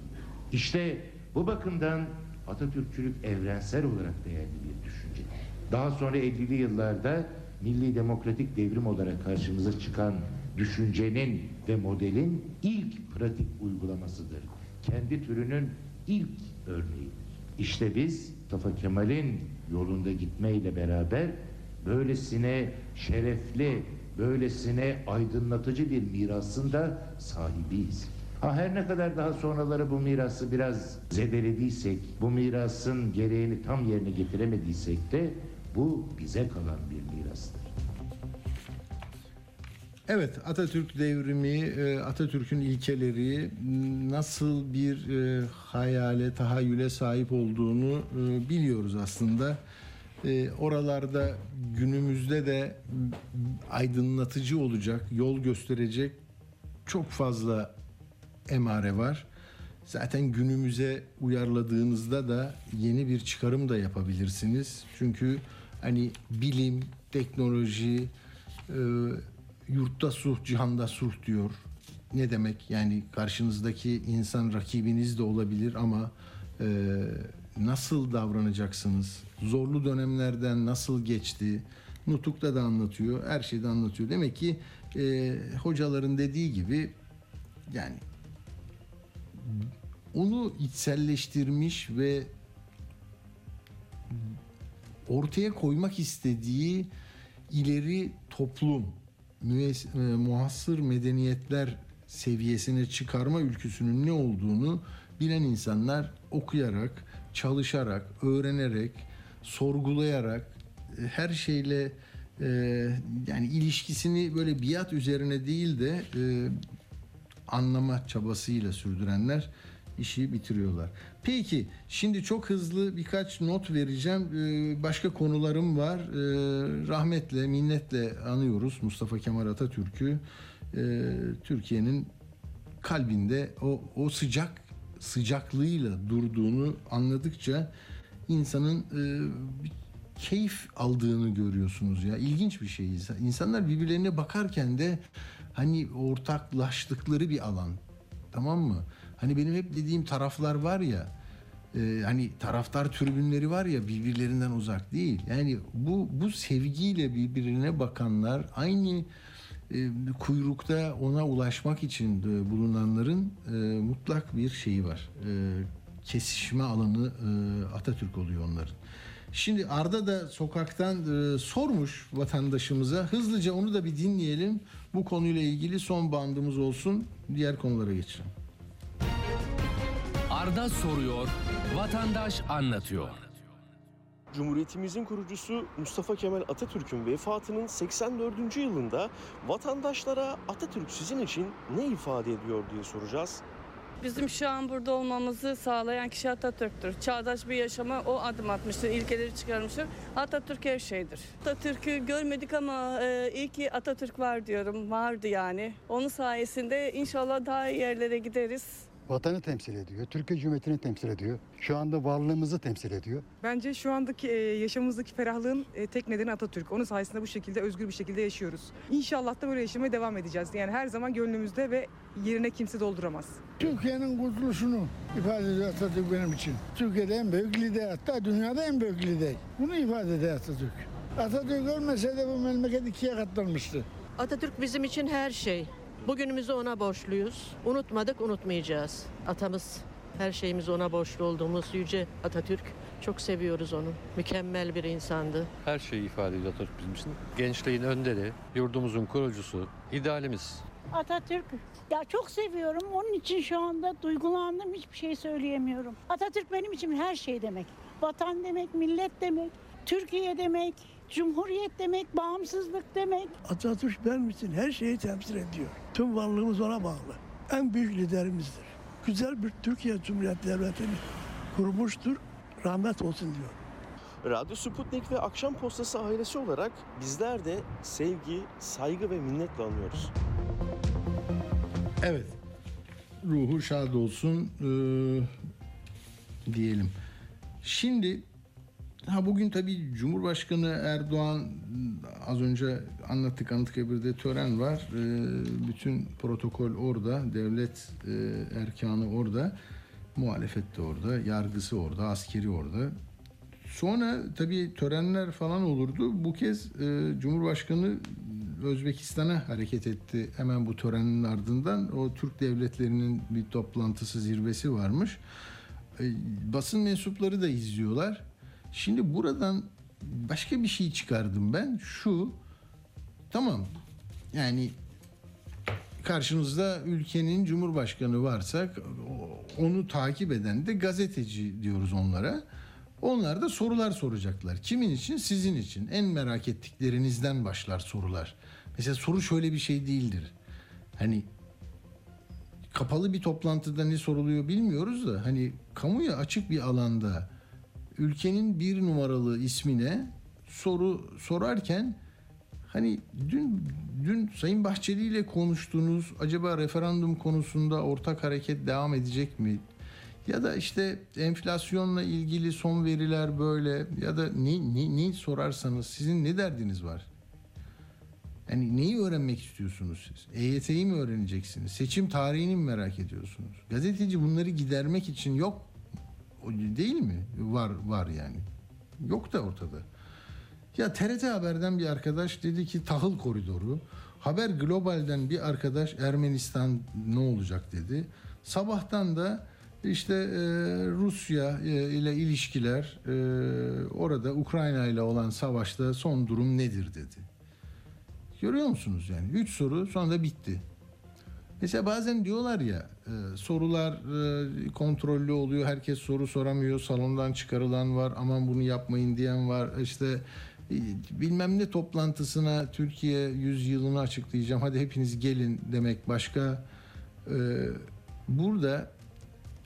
İşte bu bakımdan Atatürkçülük evrensel olarak değerli bir düşünce. Daha sonra 50'li yıllarda milli demokratik devrim olarak karşımıza çıkan düşüncenin ve modelin ilk pratik uygulamasıdır. Kendi türünün ilk örneğidir. İşte biz Mustafa Kemal'in yolunda gitmeyle beraber böylesine şerefli, böylesine aydınlatıcı bir mirasın da sahibiyiz. Ha her ne kadar daha sonraları bu mirası biraz zedelediysek, bu mirasın gereğini tam yerine getiremediysek de bu bize kalan bir mirastır. Evet Atatürk devrimi, e, Atatürk'ün ilkeleri nasıl bir e, hayale, tahayyüle sahip olduğunu e, biliyoruz aslında. Oralarda günümüzde de aydınlatıcı olacak, yol gösterecek çok fazla emare var. Zaten günümüze uyarladığınızda da yeni bir çıkarım da yapabilirsiniz. Çünkü hani bilim, teknoloji, e, yurtta sulh, cihanda sulh diyor. Ne demek? Yani karşınızdaki insan rakibiniz de olabilir ama e, nasıl davranacaksınız? Zorlu dönemlerden nasıl geçti? Nutuk'ta da anlatıyor, her şeyde anlatıyor. Demek ki e, hocaların dediği gibi yani onu içselleştirmiş ve ortaya koymak istediği ileri toplum, mües- e, muhasır medeniyetler seviyesine çıkarma ülküsünün ne olduğunu bilen insanlar okuyarak, çalışarak, öğrenerek, sorgulayarak e, her şeyle e, yani ilişkisini böyle biat üzerine değil de e, anlama çabasıyla sürdürenler işi bitiriyorlar. Peki şimdi çok hızlı birkaç not vereceğim. Ee, Başka konularım var. Ee, Rahmetle, minnetle anıyoruz Mustafa Kemal Atatürk'ü. Ee, Türkiye'nin kalbinde o, o sıcak sıcaklığıyla durduğunu anladıkça insanın e, keyif aldığını görüyorsunuz ya. İlginç bir şey. İnsanlar birbirlerine bakarken de hani ortaklaştıkları bir alan. Tamam mı? Hani benim hep dediğim taraflar var ya. e, hani taraftar tribünleri var ya birbirlerinden uzak değil. Yani bu bu sevgiyle birbirine bakanlar aynı e, kuyrukta ona ulaşmak için de bulunanların e, mutlak bir şeyi var. E, kesişme alanı e, Atatürk oluyor onların. Şimdi Arda da sokaktan e, sormuş vatandaşımıza. Hızlıca onu da bir dinleyelim. Bu konuyla ilgili son bandımız olsun. Diğer konulara geçelim. Arda soruyor, vatandaş anlatıyor. Cumhuriyetimizin kurucusu Mustafa Kemal Atatürk'ün vefatının 84. yılında vatandaşlara Atatürk sizin için ne ifade ediyor diye soracağız. Bizim şu an burada olmamızı sağlayan kişi Atatürk'tür. Çağdaş bir yaşama o adım atmıştır, ilkeleri çıkarmıştır. Atatürk her şeydir. Atatürk'ü görmedik ama e, iyi ki Atatürk var diyorum. Vardı yani. Onun sayesinde inşallah daha iyi yerlere gideriz. Vatanı temsil ediyor, Türkiye Cumhuriyeti'ni temsil ediyor. Şu anda varlığımızı temsil ediyor. Bence şu andaki e, yaşamımızdaki ferahlığın e, tek nedeni Atatürk. Onun sayesinde bu şekilde özgür bir şekilde yaşıyoruz. İnşallah da böyle yaşamaya devam edeceğiz. Yani her zaman gönlümüzde ve yerine kimse dolduramaz. Türkiye'nin kurtuluşunu ifade ediyor Atatürk benim için. Türkiye'de en büyük lider, hatta dünyada en büyük lider. Bunu ifade ediyor Atatürk. Atatürk ölmeseydi bu memleket ikiye katlanmıştı. Atatürk bizim için her şey. Bugünümüzü ona borçluyuz. Unutmadık, unutmayacağız. Atamız, her şeyimiz ona borçlu olduğumuz yüce Atatürk. Çok seviyoruz onu. Mükemmel bir insandı. Her şeyi ifade ediyor Atatürk bizim için. Gençliğin önderi, yurdumuzun kurucusu, idealimiz. Atatürk. Ya çok seviyorum. Onun için şu anda duygulandım. Hiçbir şey söyleyemiyorum. Atatürk benim için her şey demek. Vatan demek, millet demek, Türkiye demek, cumhuriyet demek, bağımsızlık demek. Atatürk benim için her şeyi temsil ediyor. Tüm varlığımız ona bağlı. En büyük liderimizdir. Güzel bir Türkiye Cumhuriyeti Devleti'ni kurmuştur. Rahmet olsun diyor. Radyo Sputnik ve Akşam Postası ailesi olarak bizler de sevgi, saygı ve minnetle anıyoruz. Evet. Ruhu şad olsun eee, diyelim. Şimdi ha bugün tabii Cumhurbaşkanı Erdoğan az önce anlattık Anıtkabir'de tören var. Eee, bütün protokol orada, devlet eee, erkanı orada, muhalefet de orada, yargısı orada, askeri orada. Sonra tabii törenler falan olurdu. Bu kez e, Cumhurbaşkanı Özbekistan'a hareket etti hemen bu törenin ardından. O Türk devletlerinin bir toplantısı zirvesi varmış. E, basın mensupları da izliyorlar. Şimdi buradan başka bir şey çıkardım ben. Şu tamam yani karşınızda ülkenin cumhurbaşkanı varsa onu takip eden de gazeteci diyoruz onlara. Onlar da sorular soracaklar. Kimin için? Sizin için. En merak ettiklerinizden başlar sorular. Mesela soru şöyle bir şey değildir. Hani kapalı bir toplantıda ne soruluyor bilmiyoruz da hani kamuya açık bir alanda ülkenin bir numaralı ismine soru sorarken hani dün dün Sayın Bahçeli ile konuştunuz acaba referandum konusunda ortak hareket devam edecek mi? Ya da işte enflasyonla ilgili son veriler böyle ya da ne, ne, ne sorarsanız sizin ne derdiniz var? Yani neyi öğrenmek istiyorsunuz siz? EYT'yi mi öğreneceksiniz? Seçim tarihini mi merak ediyorsunuz? Gazeteci bunları gidermek için yok değil mi? Var var yani. Yok da ortada. Ya TRT Haber'den bir arkadaş dedi ki tahıl koridoru. Haber Global'den bir arkadaş Ermenistan ne olacak dedi. Sabahtan da işte e, Rusya e, ile ilişkiler e, orada Ukrayna ile olan savaşta son durum nedir dedi. Görüyor musunuz yani? Üç soru sonra da bitti. Mesela bazen diyorlar ya e, sorular e, kontrollü oluyor. Herkes soru soramıyor. Salondan çıkarılan var. Aman bunu yapmayın diyen var. İşte e, bilmem ne toplantısına Türkiye 100 yılını açıklayacağım. Hadi hepiniz gelin demek başka. Burada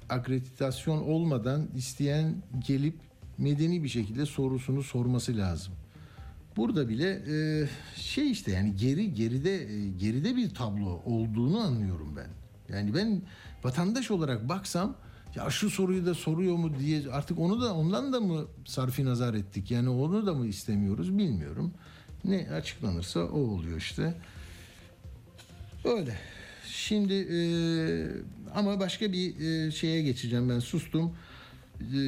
akreditasyon olmadan isteyen gelip medeni bir şekilde sorusunu sorması lazım. Burada bile e, şey işte yani geri geride e, geride bir tablo olduğunu anlıyorum ben. Yani ben vatandaş olarak baksam ya şu soruyu da soruyor mu diye artık onu da ondan da mı sarfi nazar ettik? Yani onu da mı istemiyoruz bilmiyorum. Ne açıklanırsa o oluyor işte. Öyle. Şimdi e, ama başka bir e, şeye geçeceğim ben sustum. E,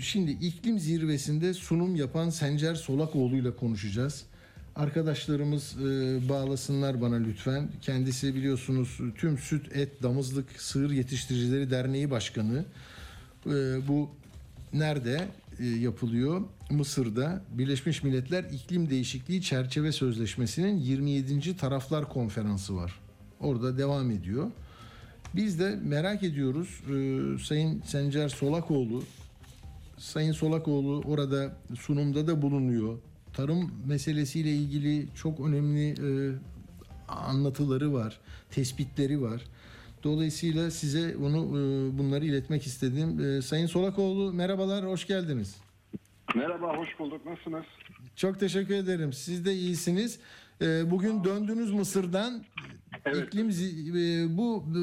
şimdi iklim zirvesinde sunum yapan Sencer Solakoğlu ile konuşacağız. Arkadaşlarımız e, bağlasınlar bana lütfen. Kendisi biliyorsunuz tüm süt, et, damızlık, sığır yetiştiricileri derneği başkanı. E, bu nerede e, yapılıyor? Mısır'da Birleşmiş Milletler İklim Değişikliği Çerçeve Sözleşmesi'nin 27. Taraflar Konferansı var. Orada devam ediyor. Biz de merak ediyoruz. E, Sayın Sencer Solakoğlu Sayın Solakoğlu orada sunumda da bulunuyor. Tarım meselesiyle ilgili çok önemli e, anlatıları var, tespitleri var. Dolayısıyla size bunu e, bunları iletmek istedim. E, Sayın Solakoğlu merhabalar, hoş geldiniz. Merhaba, hoş bulduk. Nasılsınız? Çok teşekkür ederim. Siz de iyisiniz. E, bugün döndünüz Mısır'dan. İklim zi- e, bu e,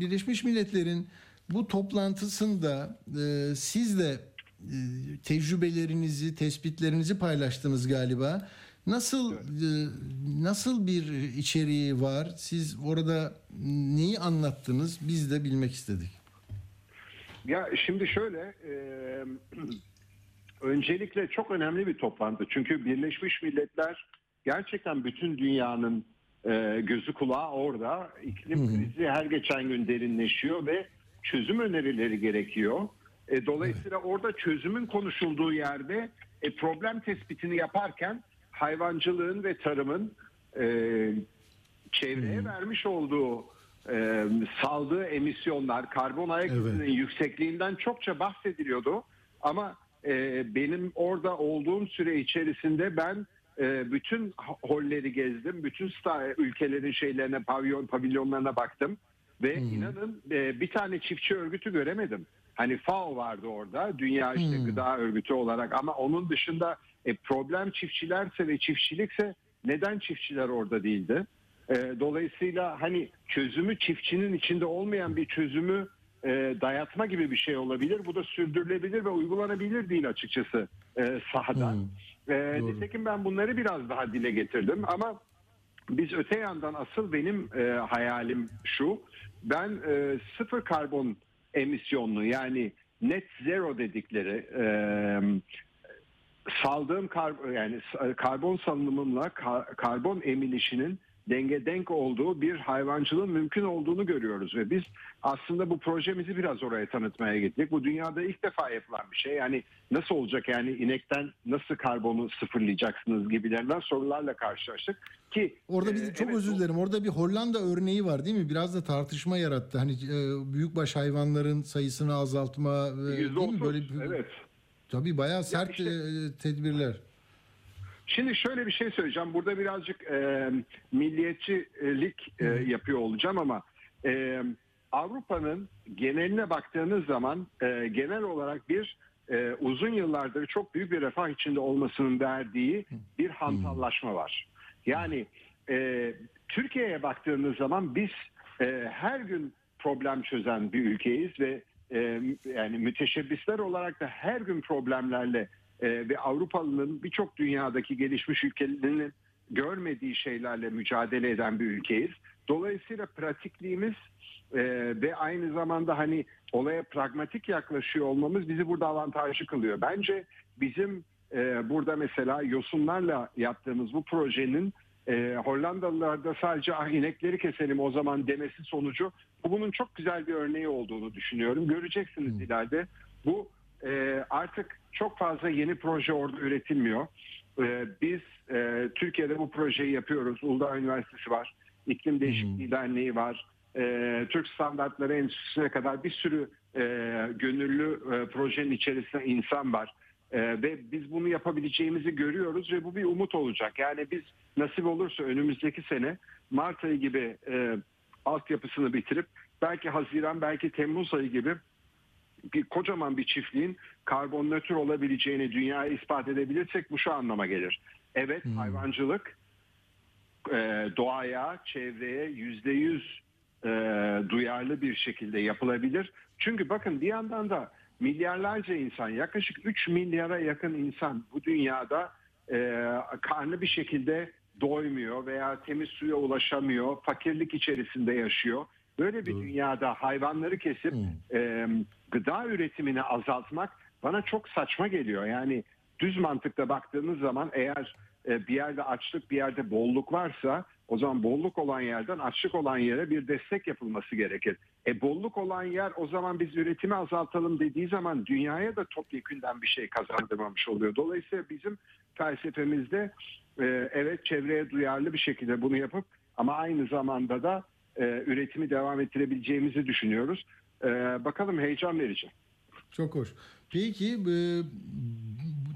Birleşmiş Milletler'in bu toplantısında siz de tecrübelerinizi, tespitlerinizi paylaştınız galiba. Nasıl e, nasıl bir içeriği var? Siz orada neyi anlattınız? Biz de bilmek istedik. Ya şimdi şöyle, e, *clears throat* öncelikle çok önemli bir toplantı. Çünkü Birleşmiş Milletler gerçekten bütün dünyanın e, gözü kulağı orada. İklim krizi her geçen gün derinleşiyor ve çözüm önerileri gerekiyor. E, dolayısıyla orada çözümün konuşulduğu yerde e, problem tespitini yaparken hayvancılığın ve tarımın e, çevreye vermiş olduğu e, saldığı emisyonlar, karbon ayak izinin yüksekliğinden çokça bahsediliyordu. Ama e, benim orada olduğum süre içerisinde ben e, bütün holleri gezdim, bütün ülkelerin şeylerine, pavyon pavilyonlarına baktım ve inanın e, bir tane çiftçi örgütü göremedim. Hani FAO vardı orada, Dünya işte Gıda Örgütü olarak ama onun dışında e, problem çiftçilerse ve çiftçilikse neden çiftçiler orada değildi? E, dolayısıyla hani çözümü çiftçinin içinde olmayan bir çözümü e, dayatma gibi bir şey olabilir. Bu da sürdürülebilir ve uygulanabilir değil açıkçası e, sahada. E, nitekim ben bunları biraz daha dile getirdim ama biz öte yandan asıl benim e, hayalim şu. Ben e, sıfır karbon emisyonlu yani net zero dedikleri e, saldığım kar, yani karbon salınımımla kar- karbon emilişinin denge denk olduğu bir hayvancılığın mümkün olduğunu görüyoruz ve biz aslında bu projemizi biraz oraya tanıtmaya gittik. Bu dünyada ilk defa yapılan bir şey. Yani nasıl olacak yani inekten nasıl karbonu sıfırlayacaksınız gibilerinden sorularla karşılaştık ki Orada e, bir çok evet, özür dilerim. Orada bir Hollanda örneği var değil mi? Biraz da tartışma yarattı. Hani e, büyükbaş hayvanların sayısını azaltma e, değil mi? Böyle bir, evet. Tabii bayağı sert e, tedbirler. Şimdi şöyle bir şey söyleyeceğim. Burada birazcık e, milliyetçilik e, yapıyor olacağım ama e, Avrupa'nın geneline baktığınız zaman e, genel olarak bir e, uzun yıllardır çok büyük bir refah içinde olmasının verdiği bir hantallaşma var. Yani e, Türkiye'ye baktığınız zaman biz e, her gün problem çözen bir ülkeyiz ve e, yani müteşebbisler olarak da her gün problemlerle e, ve Avrupalıların birçok dünyadaki gelişmiş ülkelerinin görmediği şeylerle mücadele eden bir ülkeyiz. Dolayısıyla pratikliğimiz e, ve aynı zamanda hani olaya pragmatik yaklaşıyor olmamız bizi burada avantajlı kılıyor. Bence bizim e, burada mesela yosunlarla yaptığımız bu projenin e, Hollandalılarda sadece ah inekleri keselim o zaman demesi sonucu bu bunun çok güzel bir örneği olduğunu düşünüyorum. Göreceksiniz ileride bu e, artık çok fazla yeni proje orada üretilmiyor. E, biz e, Türkiye'de bu projeyi yapıyoruz. Uludağ Üniversitesi var, İklim Değişikliği Derneği var, e, Türk Standartları Enstitüsü'ne kadar bir sürü e, gönüllü e, projenin içerisinde insan var. E, ve biz bunu yapabileceğimizi görüyoruz ve bu bir umut olacak. Yani biz nasip olursa önümüzdeki sene Mart ayı gibi e, altyapısını bitirip belki Haziran belki Temmuz ayı gibi bir kocaman bir çiftliğin karbon nötr olabileceğini dünyaya ispat edebilirsek bu şu anlama gelir. Evet hayvancılık e, doğaya, çevreye yüzde yüz e, duyarlı bir şekilde yapılabilir. Çünkü bakın bir yandan da milyarlarca insan, yaklaşık 3 milyara yakın insan bu dünyada e, karnı bir şekilde doymuyor veya temiz suya ulaşamıyor, fakirlik içerisinde yaşıyor. Böyle bir dünyada hayvanları kesip e, gıda üretimini azaltmak bana çok saçma geliyor. Yani düz mantıkta baktığınız zaman eğer e, bir yerde açlık bir yerde bolluk varsa o zaman bolluk olan yerden açlık olan yere bir destek yapılması gerekir. E bolluk olan yer o zaman biz üretimi azaltalım dediği zaman dünyaya da topyekünden bir şey kazandırmamış oluyor. Dolayısıyla bizim felsefemizde e, evet çevreye duyarlı bir şekilde bunu yapıp ama aynı zamanda da e, üretimi devam ettirebileceğimizi düşünüyoruz. E, bakalım heyecan verici. Çok hoş. Peki e,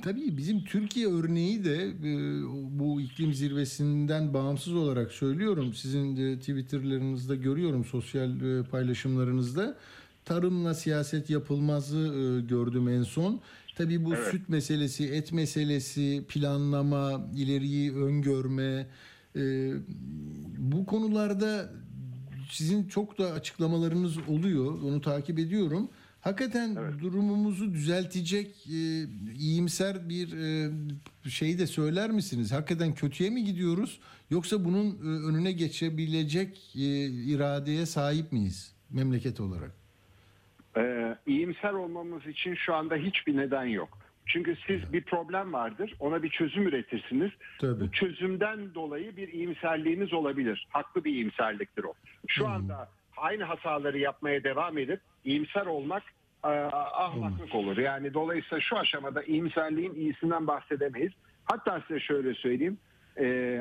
tabii bizim Türkiye örneği de e, bu iklim zirvesinden bağımsız olarak söylüyorum. Sizin de Twitter'larınızda görüyorum sosyal e, paylaşımlarınızda. Tarımla siyaset yapılmazı e, gördüm en son. Tabii bu Evet. süt meselesi, et meselesi, planlama, ileriyi öngörme e, bu konularda sizin çok da açıklamalarınız oluyor. Onu takip ediyorum. Hakikaten durumumuzu düzeltecek e, iyimser bir e, şey de söyler misiniz? Hakikaten kötüye mi gidiyoruz? Yoksa bunun e, önüne geçebilecek e, iradeye sahip miyiz memleket olarak? Ee, iyimser olmamız için şu anda hiçbir neden yok. Çünkü siz bir problem vardır, ona bir çözüm üretirsiniz. Bu çözümden dolayı bir iyimserliğiniz olabilir. Haklı bir iyimserliktir o. Şu anda aynı hataları yapmaya devam edip iyimser olmak e, ahmaklık olur. Yani dolayısıyla şu aşamada iyimserliğin iyisinden bahsedemeyiz. Hatta size şöyle söyleyeyim. e,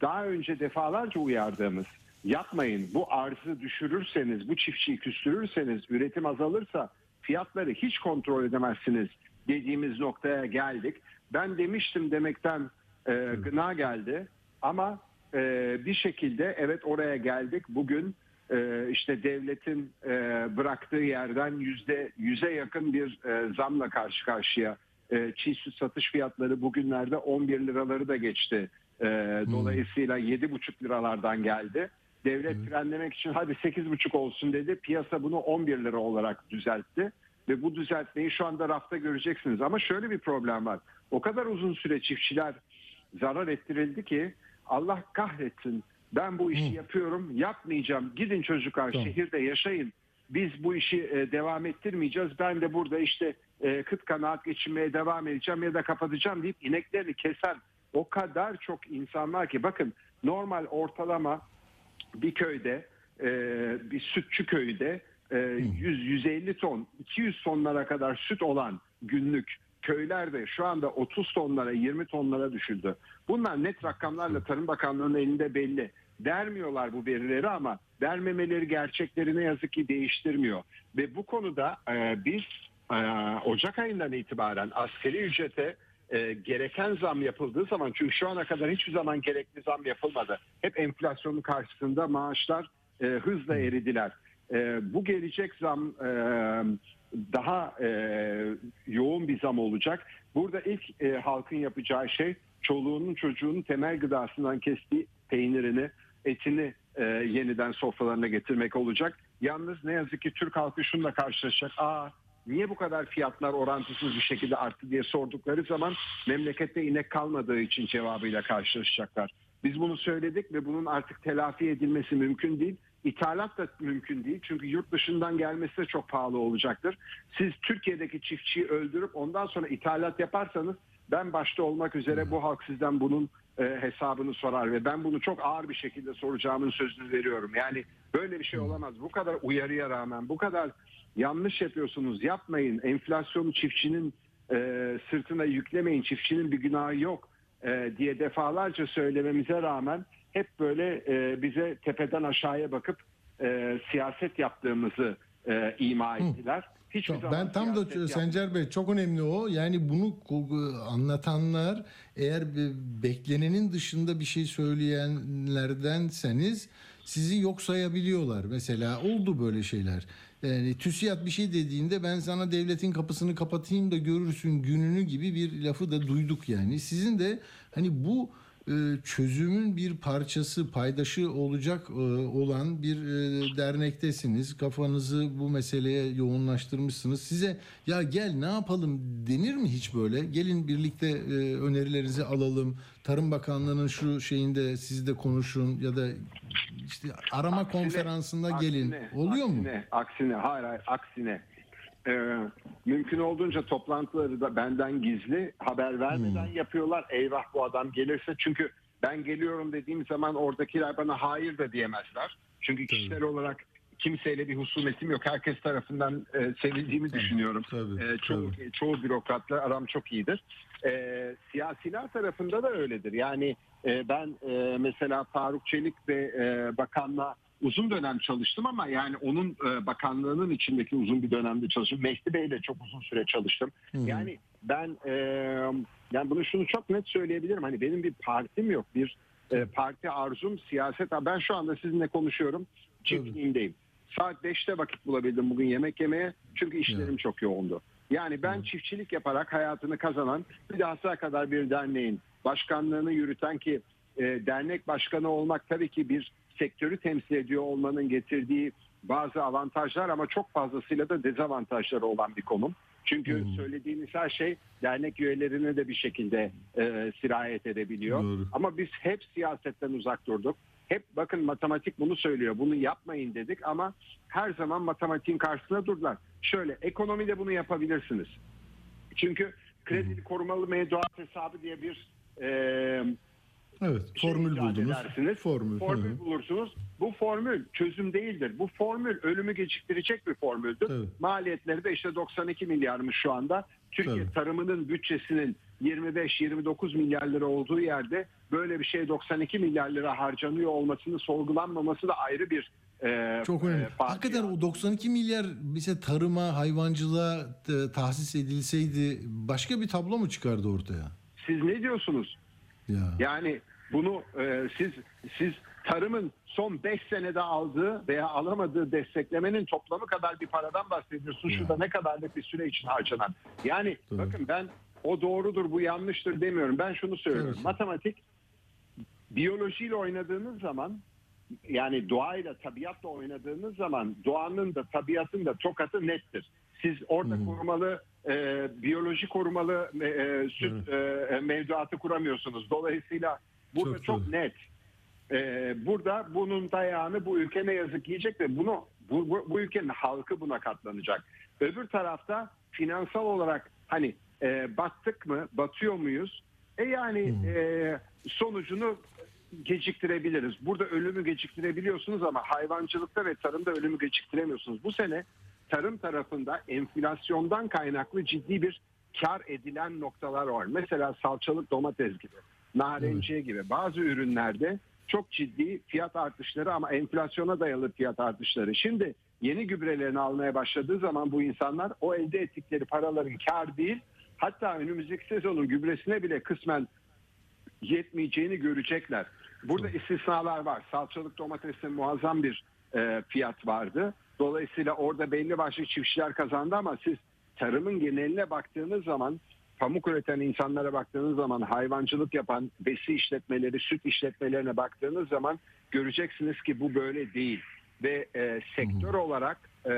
daha önce defalarca uyardığımız yapmayın bu arzı düşürürseniz, bu çiftçiyi küstürürseniz, üretim azalırsa fiyatları hiç kontrol edemezsiniz dediğimiz noktaya geldik. Ben demiştim demekten e, gına geldi ama e, bir şekilde evet oraya geldik. Bugün e, işte devletin e, bıraktığı yerden yüzde yüze yakın bir e, zamla karşı karşıya. E, çiğ süt satış fiyatları bugünlerde 11 liraları da geçti. E, Dolayısıyla 7,5 liralardan geldi. Devlet frenlemek için hadi 8,5 olsun dedi. Piyasa bunu 11 lira olarak düzeltti. Ve bu düzeltmeyi şu anda rafta göreceksiniz. Ama şöyle bir problem var. O kadar uzun süre çiftçiler zarar ettirildi ki Allah kahretsin. Ben bu işi yapıyorum, yapmayacağım. Gidin çocuklar şehirde yaşayın. Biz bu işi e, devam ettirmeyeceğiz. Ben de burada işte e, kıt kanaat geçinmeye devam edeceğim ya da kapatacağım deyip ineklerini kesen o kadar çok insan var ki bakın normal ortalama bir köyde e, bir sütçü köyde 100-150 ton 200 tonlara kadar süt olan günlük köylerde şu anda 30 tonlara 20 tonlara düşürdü. Bunlar net rakamlarla Tarım Bakanlığı'nın elinde belli. Dermiyorlar bu verileri ama dermemeleri gerçekleri ne yazık ki değiştirmiyor. Ve bu konuda e, biz e, Ocak ayından itibaren askeri ücrete e, gereken zam yapıldığı zaman çünkü şu ana kadar hiçbir zaman gerekli zam yapılmadı. Hep enflasyonun karşısında maaşlar e, hızla eridiler. E, bu gelecek zam e, daha e, yoğun bir zam olacak. Burada ilk e, halkın yapacağı şey çoluğunun çocuğunun temel gıdasından kestiği peynirini, etini e, yeniden sofralarına getirmek olacak. Yalnız ne yazık ki Türk halkı şununla karşılaşacak. Aa niye bu kadar fiyatlar orantısız bir şekilde arttı diye sordukları zaman memlekette inek kalmadığı için cevabıyla karşılaşacaklar. Biz bunu söyledik ve bunun artık telafi edilmesi mümkün değil. İthalat da mümkün değil. Çünkü yurt dışından gelmesi de çok pahalı olacaktır. Siz Türkiye'deki çiftçiyi öldürüp ondan sonra ithalat yaparsanız ben başta olmak üzere bu halk sizden bunun e, hesabını sorar ve ben bunu çok ağır bir şekilde soracağımın sözünü veriyorum. Yani böyle bir şey olamaz. Bu kadar uyarıya rağmen bu kadar yanlış yapıyorsunuz yapmayın. Enflasyonu çiftçinin e, sırtına yüklemeyin. Çiftçinin bir günahı yok e, diye defalarca söylememize rağmen hep böyle e, bize tepeden aşağıya bakıp e, siyaset yaptığımızı e, ima ettiler. Hiçbir zaman Ben tam da yapmadık. Sencer Bey çok önemli o. Yani bunu ko- anlatanlar eğer be- beklenenin dışında bir şey söyleyenlerdenseniz sizi yok sayabiliyorlar. Mesela oldu böyle şeyler. Yani TÜSİAD bir şey dediğinde ben sana devletin kapısını kapatayım da görürsün gününü gibi bir lafı da duyduk yani. Sizin de hani bu e, çözümün bir parçası, paydaşı olacak e, olan bir e, dernektesiniz. Kafanızı bu meseleye yoğunlaştırmışsınız. Size ya gel ne yapalım denir mi hiç böyle? Gelin birlikte e, önerilerinizi alalım. Tarım Bakanlığı'nın şu şeyinde siz de konuşun ya da işte arama Aksine- konferansında gelin. aksine, Oluyor mu? aksine, Aksine, hayır hayır aksine. Ee, mümkün olduğunca toplantıları da benden gizli haber vermeden Hmm. yapıyorlar. Eyvah bu adam gelirse çünkü ben geliyorum dediğim zaman oradakiler bana hayır da diyemezler. Çünkü kişiler olarak kimseyle bir husumetim yok. Herkes tarafından e, sevildiğimi düşünüyorum. E, çoğu, çoğu bürokratla aram çok iyidir. E, siyasiler tarafında da öyledir. Yani e, ben e, mesela Faruk Çelik ve e, bakanla uzun dönem çalıştım ama yani onun e, bakanlığının içindeki uzun bir dönemde çalıştım. Mehdi Bey'le çok uzun süre çalıştım. Yani ben e, yani bunu şunu çok net söyleyebilirim. Hani benim bir partim yok. Bir e, parti arzum, siyaset. Ben şu anda sizinle konuşuyorum. Çiftliğimdeyim. Saat 5'te vakit bulabildim bugün yemek yemeye. Çünkü işlerim çok yoğundu. Yani ben çiftçilik yaparak hayatını kazanan bir hasar kadar bir derneğin başkanlığını yürüten ki e, dernek başkanı olmak tabii ki bir sektörü temsil ediyor olmanın getirdiği bazı avantajlar ama çok fazlasıyla da dezavantajları olan bir konum. Çünkü söylediğiniz her şey dernek üyelerine de bir şekilde e, sirayet edebiliyor. Ama biz hep siyasetten uzak durduk. Hep bakın matematik bunu söylüyor. Bunu yapmayın dedik ama her zaman matematiğin karşısına durdular. Şöyle ekonomide bunu yapabilirsiniz. Çünkü kredili korumalı mevduat hesabı diye bir e, Evet, formül icat buldunuz. edersiniz. Formül. Formül hı hı. bulursunuz. Bu formül çözüm değildir. Bu formül ölümü geciktirecek bir formüldür. Maliyetleri de işte 92 milyarmış şu anda. Türkiye tarımının bütçesinin 25-29 milyar lira olduğu yerde böyle bir şey 92 milyar lira harcanıyor olmasını sorgulanmaması da ayrı bir e, Çok önemli. e, fark Hakikaten o 92 milyar bize tarıma, hayvancılığa e, tahsis edilseydi başka bir tablo mu çıkardı ortaya? Siz ne diyorsunuz? Ya. Yani bunu e, siz siz tarımın son 5 senede aldığı veya alamadığı desteklemenin toplamı kadar bir paradan bahsediyorsunuz. Şurada ne kadarlık bir süre için harcanan. Yani bakın ben o doğrudur bu yanlıştır demiyorum. Ben şunu söylüyorum. Matematik biyolojiyle oynadığınız zaman yani doğayla tabiatla oynadığınız zaman doğanın da tabiatın da tokatı nettir. Siz orada korumalı e, biyoloji korumalı e, süt e, mevduatı kuramıyorsunuz. Dolayısıyla burada çok, net. E, burada bunun dayağını bu ülke ne yazık yiyecek ve bunu bu, bu, bu ülkenin halkı buna katlanacak. Öbür tarafta finansal olarak hani e, battık mı, batıyor muyuz? E yani e, sonucunu geciktirebiliriz. Burada ölümü geciktirebiliyorsunuz ama hayvancılıkta ve tarımda ölümü geciktiremiyorsunuz. Bu sene tarım tarafında enflasyondan kaynaklı ciddi bir kar edilen noktalar var. Mesela salçalık domates gibi, narenciye gibi bazı ürünlerde çok ciddi fiyat artışları ama enflasyona dayalı fiyat artışları. Şimdi yeni gübrelerini almaya başladığı zaman bu insanlar o elde ettikleri paraların kar değil hatta önümüzdeki sezonun gübresine bile kısmen yetmeyeceğini görecekler. Burada istisnalar var. Salçalık domatesin muazzam bir e, fiyat vardı. Dolayısıyla orada belli başlı çiftçiler kazandı ama siz tarımın geneline baktığınız zaman pamuk üreten insanlara baktığınız zaman hayvancılık yapan besi işletmeleri, süt işletmelerine baktığınız zaman göreceksiniz ki bu böyle değil. Ve e, sektör olarak e,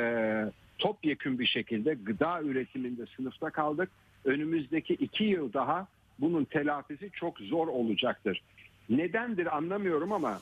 topyekün bir şekilde gıda üretiminde sınıfta kaldık. Önümüzdeki iki yıl daha bunun telafisi çok zor olacaktır. Nedendir anlamıyorum ama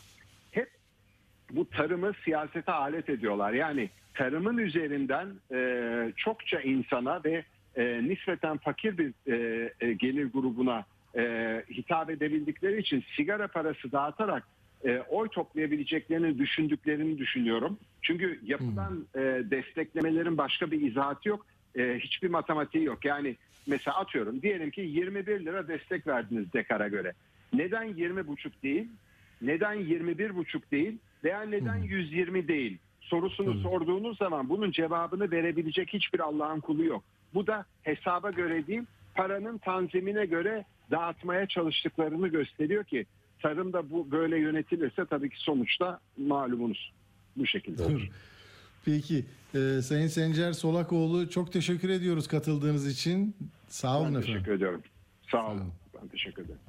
bu tarımı siyasete alet ediyorlar. Yani tarımın üzerinden e, çokça insana ve e, nispeten fakir bir e, e, gelir grubuna e, hitap edebildikleri için sigara parası dağıtarak e, oy toplayabileceklerini düşündüklerini düşünüyorum. Çünkü yapılan e, desteklemelerin başka bir izahatı yok. E, hiçbir matematiği yok. Yani mesela atıyorum diyelim ki 21 lira destek verdiniz dekara göre. Neden 20,5 değil? Neden 21,5 değil? Veya neden 120 değil? Sorusunu sorduğunuz zaman bunun cevabını verebilecek hiçbir Allah'ın kulu yok. Bu da hesaba göre değil, paranın tanzimine göre dağıtmaya çalıştıklarını gösteriyor ki tarımda bu böyle yönetilirse tabii ki sonuçta malumunuz bu şekilde olur. Peki e, Sayın Sencer Solakoğlu çok teşekkür ediyoruz katıldığınız için. Sağ olun Ben efendim. teşekkür ediyorum. Sağ olun. Ben teşekkür ederim.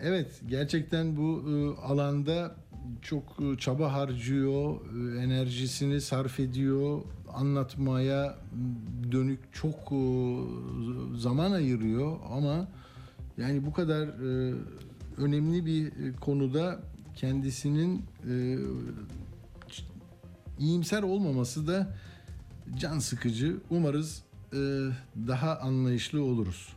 Evet gerçekten bu e, alanda çok e, çaba harcıyor, e, enerjisini sarf ediyor, anlatmaya dönük çok zaman ayırıyor ama yani bu kadar önemli bir konuda kendisinin e, iyimser olmaması da can sıkıcı. Umarız daha anlayışlı oluruz.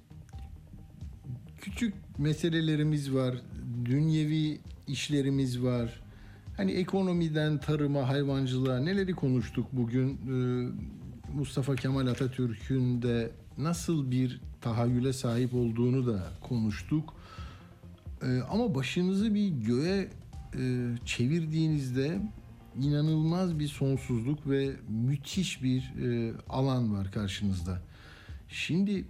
meselelerimiz var, dünyevi işlerimiz var. Hani ekonomiden tarıma, hayvancılığa neleri konuştuk bugün? Ee, Mustafa Kemal Atatürk'ün de nasıl bir tahayyüle sahip olduğunu da konuştuk. Ee, ama başınızı bir göğe e, çevirdiğinizde inanılmaz bir sonsuzluk ve müthiş bir e, alan var karşınızda. Şimdi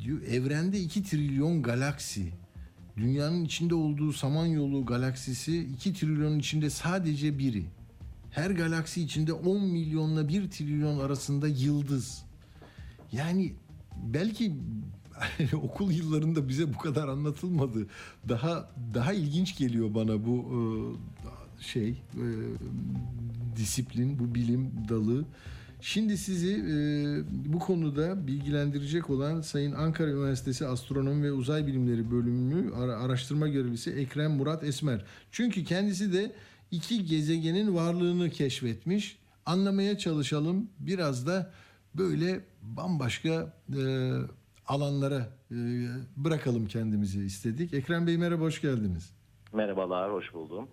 diyor evrende 2 trilyon galaksi. Dünyanın içinde olduğu Samanyolu galaksisi 2 trilyonun içinde sadece biri. Her galaksi içinde 10 milyonla 1 trilyon arasında yıldız. Yani belki *laughs* okul yıllarında bize bu kadar anlatılmadı. Daha daha ilginç geliyor bana bu e, şey e, disiplin, bu bilim dalı. Şimdi sizi e, bu konuda bilgilendirecek olan Sayın Ankara Üniversitesi Astronomi ve Uzay Bilimleri Bölümü ara- araştırma görevlisi Ekrem Murat Esmer. Çünkü kendisi de iki gezegenin varlığını keşfetmiş. Anlamaya çalışalım. Biraz da böyle bambaşka e, alanlara e, bırakalım kendimizi istedik. Ekrem Bey merhaba, hoş geldiniz. Merhabalar, hoş buldum.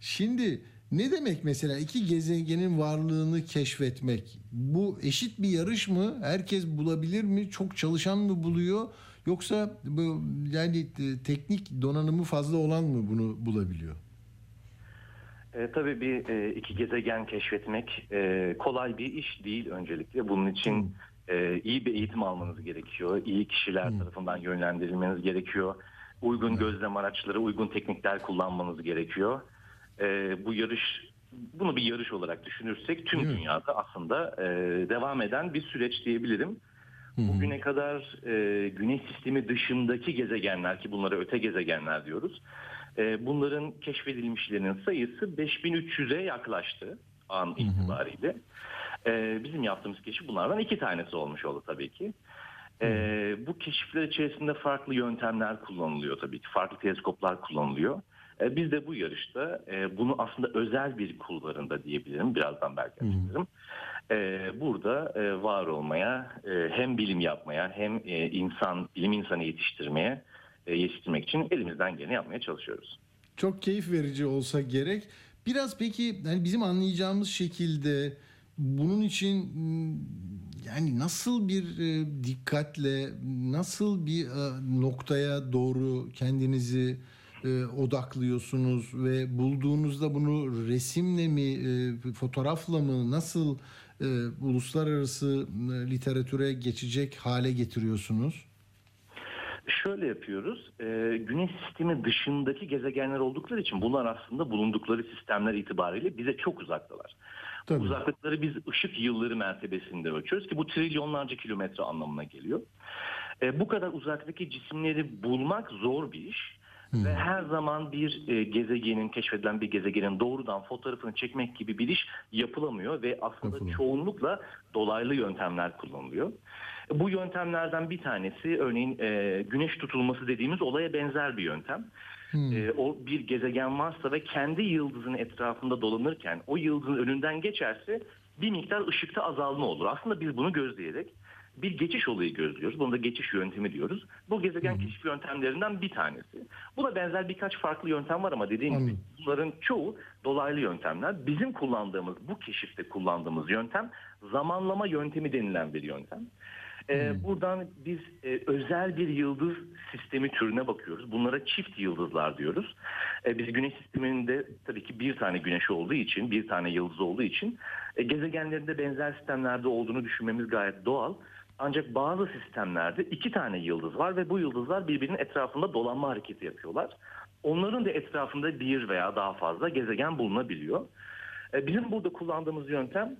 Şimdi ne demek mesela iki gezegenin varlığını keşfetmek? Bu eşit bir yarış mı? Herkes bulabilir mi? Çok çalışan mı buluyor? Yoksa bu yani e, teknik donanımı fazla olan mı bunu bulabiliyor? E, tabii bir e, iki gezegen keşfetmek e, kolay bir iş değil öncelikle. Bunun için e, iyi bir eğitim almanız gerekiyor. İyi kişiler tarafından yönlendirilmeniz gerekiyor. Uygun gözlem araçları, uygun teknikler kullanmanız gerekiyor. E, bu yarış, bunu bir yarış olarak düşünürsek tüm dünyada aslında e, devam eden bir süreç diyebilirim. Bugüne kadar e, Güneş sistemi dışındaki gezegenler ki bunlara öte gezegenler diyoruz. E, bunların keşfedilmişlerinin sayısı 5300'e yaklaştı an itibariyle. E, bizim yaptığımız keşif bunlardan iki tanesi olmuş oldu tabii ki. E, bu keşifler içerisinde farklı yöntemler kullanılıyor tabii ki. Farklı teleskoplar kullanılıyor. E, biz de bu yarışta e, bunu aslında özel bir kulvarında diyebilirim. Birazdan belki açıklarım. E, burada e, var olmaya, e, hem bilim yapmaya hem e, insan, bilim insanı yetiştirmeye, e, yetiştirmek için elimizden geleni yapmaya çalışıyoruz. Çok keyif verici olsa gerek. Biraz peki yani bizim anlayacağımız şekilde bunun için m, yani nasıl bir dikkatle nasıl bir noktaya doğru kendinizi e, odaklıyorsunuz ve bulduğunuzda bunu resimle mi e, fotoğrafla mı nasıl e, uluslararası e, literatüre geçecek hale getiriyorsunuz? Şöyle yapıyoruz. e, güneş sistemi dışındaki gezegenler oldukları için bunlar aslında bulundukları sistemler itibariyle bize çok uzaktalar. Tabii. Uzaklıkları biz ışık yılları mertebesinde ölçüyoruz ki bu trilyonlarca kilometre anlamına geliyor. E, bu kadar uzaktaki cisimleri bulmak zor bir iş. Ve her zaman bir e, gezegenin, keşfedilen bir gezegenin doğrudan fotoğrafını çekmek gibi bir iş yapılamıyor ve aslında çoğunlukla dolaylı yöntemler kullanılıyor. Bu yöntemlerden bir tanesi örneğin e, güneş tutulması dediğimiz olaya benzer bir yöntem. E, o bir gezegen varsa ve kendi yıldızın etrafında dolanırken o yıldızın önünden geçerse bir miktar ışıkta azalma olur. Aslında biz bunu gözleyerek bir geçiş olayı gözlüyoruz. Bunu da geçiş yöntemi diyoruz. Bu gezegen keşif yöntemlerinden bir tanesi. Buna benzer birkaç farklı yöntem var ama dediğim gibi bunların çoğu dolaylı yöntemler. Bizim kullandığımız, bu keşifte kullandığımız yöntem zamanlama yöntemi denilen bir yöntem. Ee, Buradan biz e, özel bir yıldız sistemi türüne bakıyoruz. Bunlara çift yıldızlar diyoruz. Ee, biz güneş sisteminde tabii ki bir tane güneş olduğu için, bir tane yıldız olduğu için e, gezegenlerinde benzer sistemlerde olduğunu düşünmemiz gayet doğal. Ancak bazı sistemlerde iki tane yıldız var ve bu yıldızlar birbirinin etrafında dolanma hareketi yapıyorlar. Onların da etrafında bir veya daha fazla gezegen bulunabiliyor. E, Bizim burada kullandığımız yöntem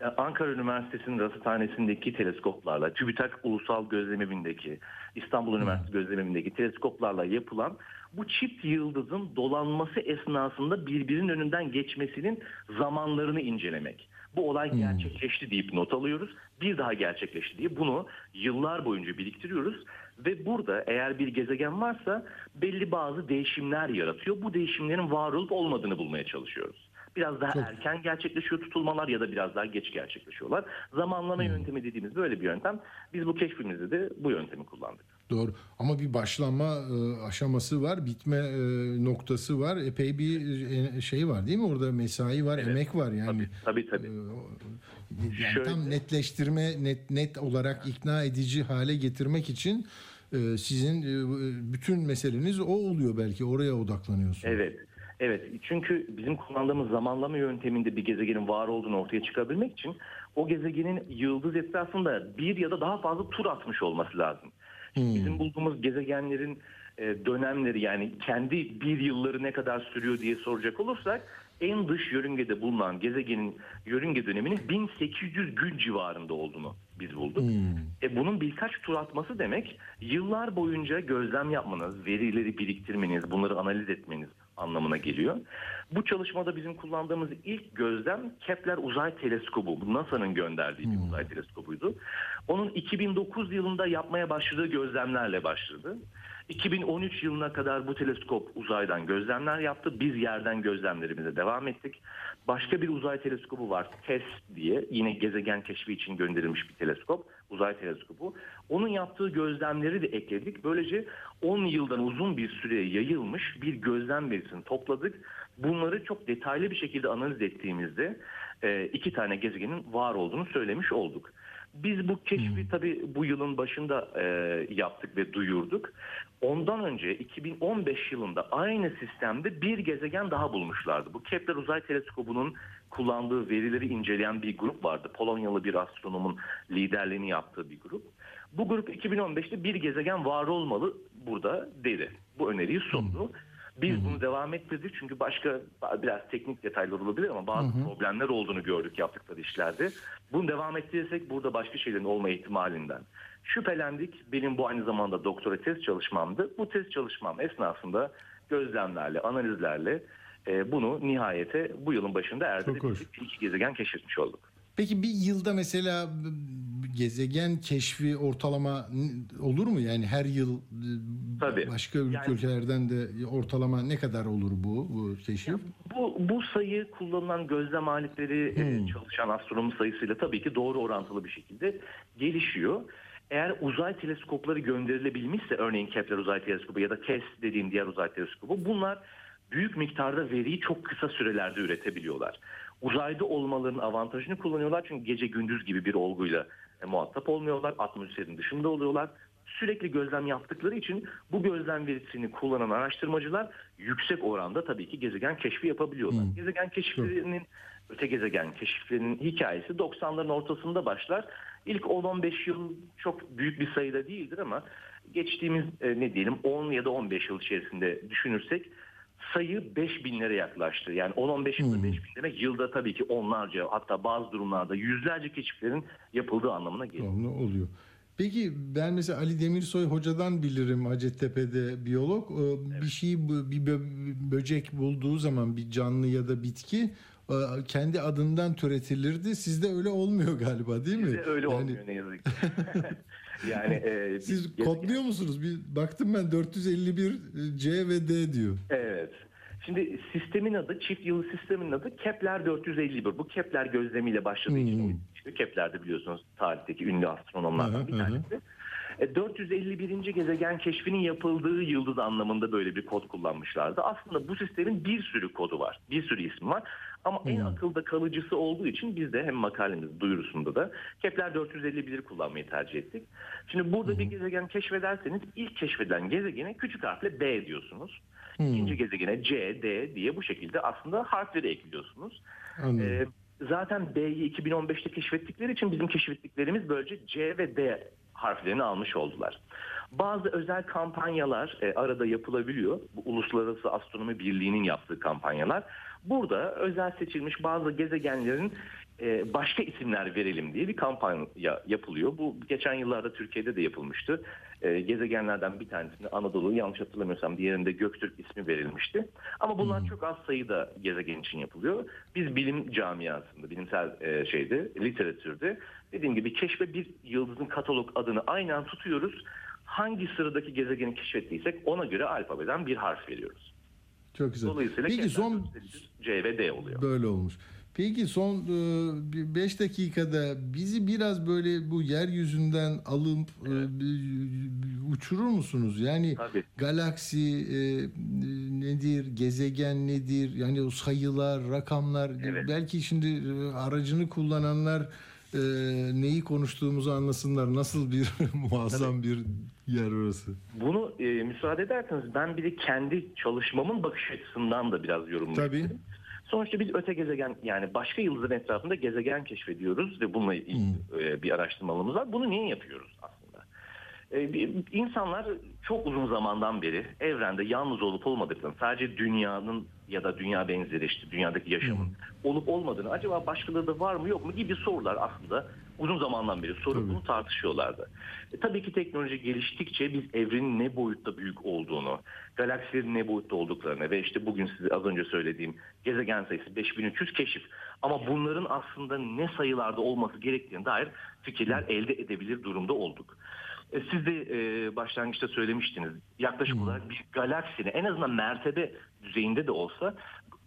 e, Ankara Üniversitesi'nin rasathanesindeki teleskoplarla, TÜBİTAK Ulusal Gözlemevindeki, İstanbul Üniversitesi Gözlemevindeki teleskoplarla yapılan bu çift yıldızın dolanması esnasında birbirinin önünden geçmesinin zamanlarını incelemek. Bu olay gerçekleşti deyip not alıyoruz. Bir daha gerçekleşti diye bunu yıllar boyunca biriktiriyoruz. Ve burada eğer bir gezegen varsa belli bazı değişimler yaratıyor. Bu değişimlerin var olup olmadığını bulmaya çalışıyoruz. Biraz daha erken gerçekleşiyor tutulmalar ya da biraz daha geç gerçekleşiyorlar. Zamanlama yöntemi dediğimiz böyle bir yöntem. Biz bu keşfimizde de bu yöntemi kullandık. Doğru ama bir başlama e, aşaması var, bitme e, noktası var. Epey bir e, şey var değil mi? Orada mesai var, emek var yani. Tabii tabii. Yani tam netleştirme, net net olarak ikna edici hale getirmek için sizin bütün meseleniz o oluyor belki. Oraya odaklanıyorsunuz. Evet. Evet çünkü bizim kullandığımız zamanlama yönteminde bir gezegenin var olduğunu ortaya çıkabilmek için o gezegenin yıldız etrafında bir ya da daha fazla tur atmış olması lazım. Şimdi Bizim bulduğumuz gezegenlerin e, dönemleri yani kendi bir yılları ne kadar sürüyor diye soracak olursak en dış yörüngede bulunan gezegenin yörünge döneminin 1800 gün civarında olduğunu biz bulduk. E bunun birkaç tur atması demek yıllar boyunca gözlem yapmanız, verileri biriktirmeniz, bunları analiz etmeniz anlamına geliyor. Bu çalışmada bizim kullandığımız ilk gözlem Kepler Uzay Teleskobu. Bu NASA'nın gönderdiği bir uzay teleskobuydu. Onun 2009 yılında yapmaya başladığı gözlemlerle başladı. 2013 yılına kadar bu teleskop uzaydan gözlemler yaptı. Biz yerden gözlemlerimize devam ettik. Başka bir uzay teleskobu var TESS diye yine gezegen keşfi için gönderilmiş bir teleskop. Uzay teleskobu. Onun yaptığı gözlemleri de ekledik. Böylece 10 yıldan uzun bir süreye yayılmış bir gözlem verisini topladık. Bunları çok detaylı bir şekilde analiz ettiğimizde e, iki tane gezegenin var olduğunu söylemiş olduk. Biz bu keşfi tabii bu yılın başında e, yaptık ve duyurduk. Ondan önce 2015 yılında aynı sistemde bir gezegen daha bulmuşlardı. Bu Kepler Uzay Teleskobu'nun kullandığı verileri inceleyen bir grup vardı. Polonyalı bir astronomun liderliğini yaptığı bir grup. Bu grup 2015'te bir gezegen var olmalı burada dedi. Bu öneriyi sundu. Biz bunu devam ettirdik çünkü başka biraz teknik detaylar olabilir ama bazı problemler olduğunu gördük yaptıkları işlerde. Bunu devam ettirirsek burada başka şeylerin olma ihtimalinden şüphelendik. Benim bu aynı zamanda doktora tez çalışmamdı. Bu tez çalışmam esnasında gözlemlerle, analizlerle e, bunu nihayete bu yılın başında erdirip bir iki gezegen keşfetmiş olduk. Peki bir yılda mesela gezegen keşfi ortalama olur mu? Yani her yıl e, Tabii. başka ülke- Yani- ülkelerden de ortalama ne kadar olur bu bu keşif? Bu, bu sayı kullanılan gözlem aletleri e, çalışan astronom sayısıyla tabii ki doğru orantılı bir şekilde gelişiyor. Eğer uzay teleskopları gönderilebilmişse örneğin Kepler uzay teleskobu ya da TESS dediğim diğer uzay teleskobu bunlar büyük miktarda veriyi çok kısa sürelerde üretebiliyorlar. Uzayda olmalarının avantajını kullanıyorlar çünkü gece gündüz gibi bir olguyla e, muhatap olmuyorlar. Atmosferin dışında oluyorlar. Sürekli gözlem yaptıkları için bu gözlem verisini kullanan araştırmacılar yüksek oranda tabii ki gezegen keşfi yapabiliyorlar. Gezegen keşiflerinin öte gezegen keşiflerinin hikayesi 90'ların ortasında başlar. İlk 10-15 yıl çok büyük bir sayıda değildir ama geçtiğimiz e, ne diyelim 10 ya da 15 yıl içerisinde düşünürsek sayı 5000'lere yaklaştı. Yani 10-15 yılda 5000 demek yılda tabii ki onlarca hatta bazı durumlarda yüzlerce keşiflerin yapıldığı anlamına geliyor. Ne oluyor? Peki ben mesela Ali Demirsoy hocadan bilirim Hacettepe'de biyolog. Ee, Bir şey bir bö- böcek bulduğu zaman bir canlı ya da bitki e, kendi adından türetilirdi. Sizde öyle olmuyor galiba değil mi? Bizde öyle Yani olmuyor ne yazık ki. *laughs* yani e, Siz biz- kodluyor musunuz? Bir baktım ben 451 C ve D diyor. Evet. Şimdi sistemin adı, çift yıldız sistemin adı Kepler 451. Bu Kepler gözlemiyle başladığı için işte Kepler'de biliyorsunuz tarihteki ünlü astronomlardan bir tanesi. E, 451. gezegen keşfinin yapıldığı yıldız anlamında böyle bir kod kullanmışlardı. Aslında bu sistemin bir sürü kodu var. Bir sürü ismi var. Ama en akılda kalıcısı olduğu için biz de hem makalemiz duyurusunda da Kepler 451'i kullanmayı tercih ettik. Şimdi burada bir gezegen keşfederseniz ilk keşfedilen gezegene küçük harfle B diyorsunuz. İkinci gezegene C, D diye bu şekilde aslında harfleri ekliyorsunuz. Anladım. Ee, zaten B'yi 2015'te keşfettikleri için bizim keşfettiklerimiz böylece C ve D harflerini almış oldular. Bazı özel kampanyalar e, arada yapılabiliyor. Bu Uluslararası Astronomi Birliği'nin yaptığı kampanyalar. Burada özel seçilmiş bazı gezegenlerin e, başka isimler verelim diye bir kampanya yapılıyor. Bu geçen yıllarda Türkiye'de de yapılmıştı. E, gezegenlerden bir tanesinde Anadolu yanlış hatırlamıyorsam diğerinde Göktürk ismi verilmişti. Ama bunlar çok az sayıda gezegen için yapılıyor. Biz bilim camiasında, bilimsel e, şeyde, literatürde dediğim gibi keşfe bir yıldızın katalog adını aynen tutuyoruz. Hangi sıradaki gezegeni keşfettiysek ona göre alfabeden bir harf veriyoruz. Çok güzel. Dolayısıyla Peki son 451, C ve D oluyor. Böyle olmuş. Peki son 5 dakikada bizi biraz böyle bu yeryüzünden alıp e, bir- uçurur musunuz? Yani galaksi e, nedir, gezegen nedir? Yani o sayılar, rakamlar. Belki şimdi e, aracını kullananlar e, neyi konuştuğumuzu anlasınlar. Nasıl bir *laughs* muazzam bir yer orası. Bunu e, müsaade ederseniz ben bir de kendi çalışmamın bakış açısından da biraz yorumlamak Tabii. Sonuçta biz öte gezegen yani başka yıldızın etrafında gezegen keşfediyoruz ve bununla ilgili e, bir araştırmalımız var. Bunu niye yapıyoruz aslında? E, bir- insanlar çok uzun zamandan beri evrende yalnız olup olmadıklarını, sadece dünyanın ya da dünya benzeri işte dünyadaki yaşamın olup olmadığını, acaba başkaları da var mı yok mu gibi sorular aslında uzun zamandan beri sorup bunu tartışıyorlardı. E, tabii ki teknoloji geliştikçe biz evrenin ne boyutta büyük olduğunu, galaksilerin ne boyutta olduklarını ve işte bugün size az önce söylediğim gezegen sayısı 5300 keşif. Ama bunların aslında ne sayılarda olması gerektiğine dair fikirler elde edebilir durumda olduk. E, Siz de e, başlangıçta söylemiştiniz. Yaklaşık olarak bir galaksinin en azından mertebe düzeyinde de olsa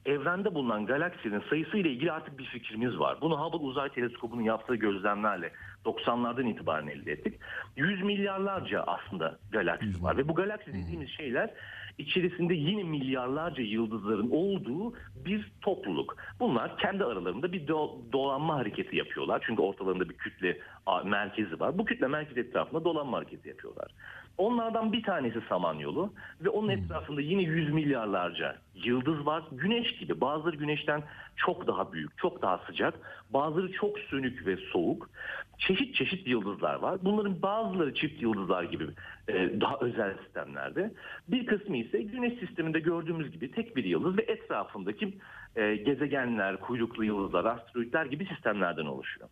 evrende bulunan galaksinin sayısı ile ilgili artık bir fikrimiz var. Bunu Hubble Uzay Teleskobu'nun yaptığı gözlemlerle 90'lardan itibaren elde ettik. 100 milyarlarca aslında galaksi var ve bu galaksi dediğimiz şeyler içerisinde yine milyarlarca yıldızların olduğu bir topluluk. Bunlar kendi aralarında bir do- dolanma hareketi yapıyorlar. Çünkü ortalarında bir kütle merkezi var. Bu kütle merkezi etrafında dolanma hareketi yapıyorlar. Onlardan bir tanesi Samanyolu ve onun etrafında yine yüz milyarlarca yıldız var. Güneş gibi bazıları güneşten çok daha büyük, çok daha sıcak, bazıları çok sönük ve soğuk. Çeşit çeşit yıldızlar var. Bunların bazıları çift yıldızlar gibi e, daha özel sistemlerde. Bir kısmı ise güneş sisteminde gördüğümüz gibi tek bir yıldız ve etrafındaki e, gezegenler, kuyruklu yıldızlar, asteroidler gibi sistemlerden oluşuyor.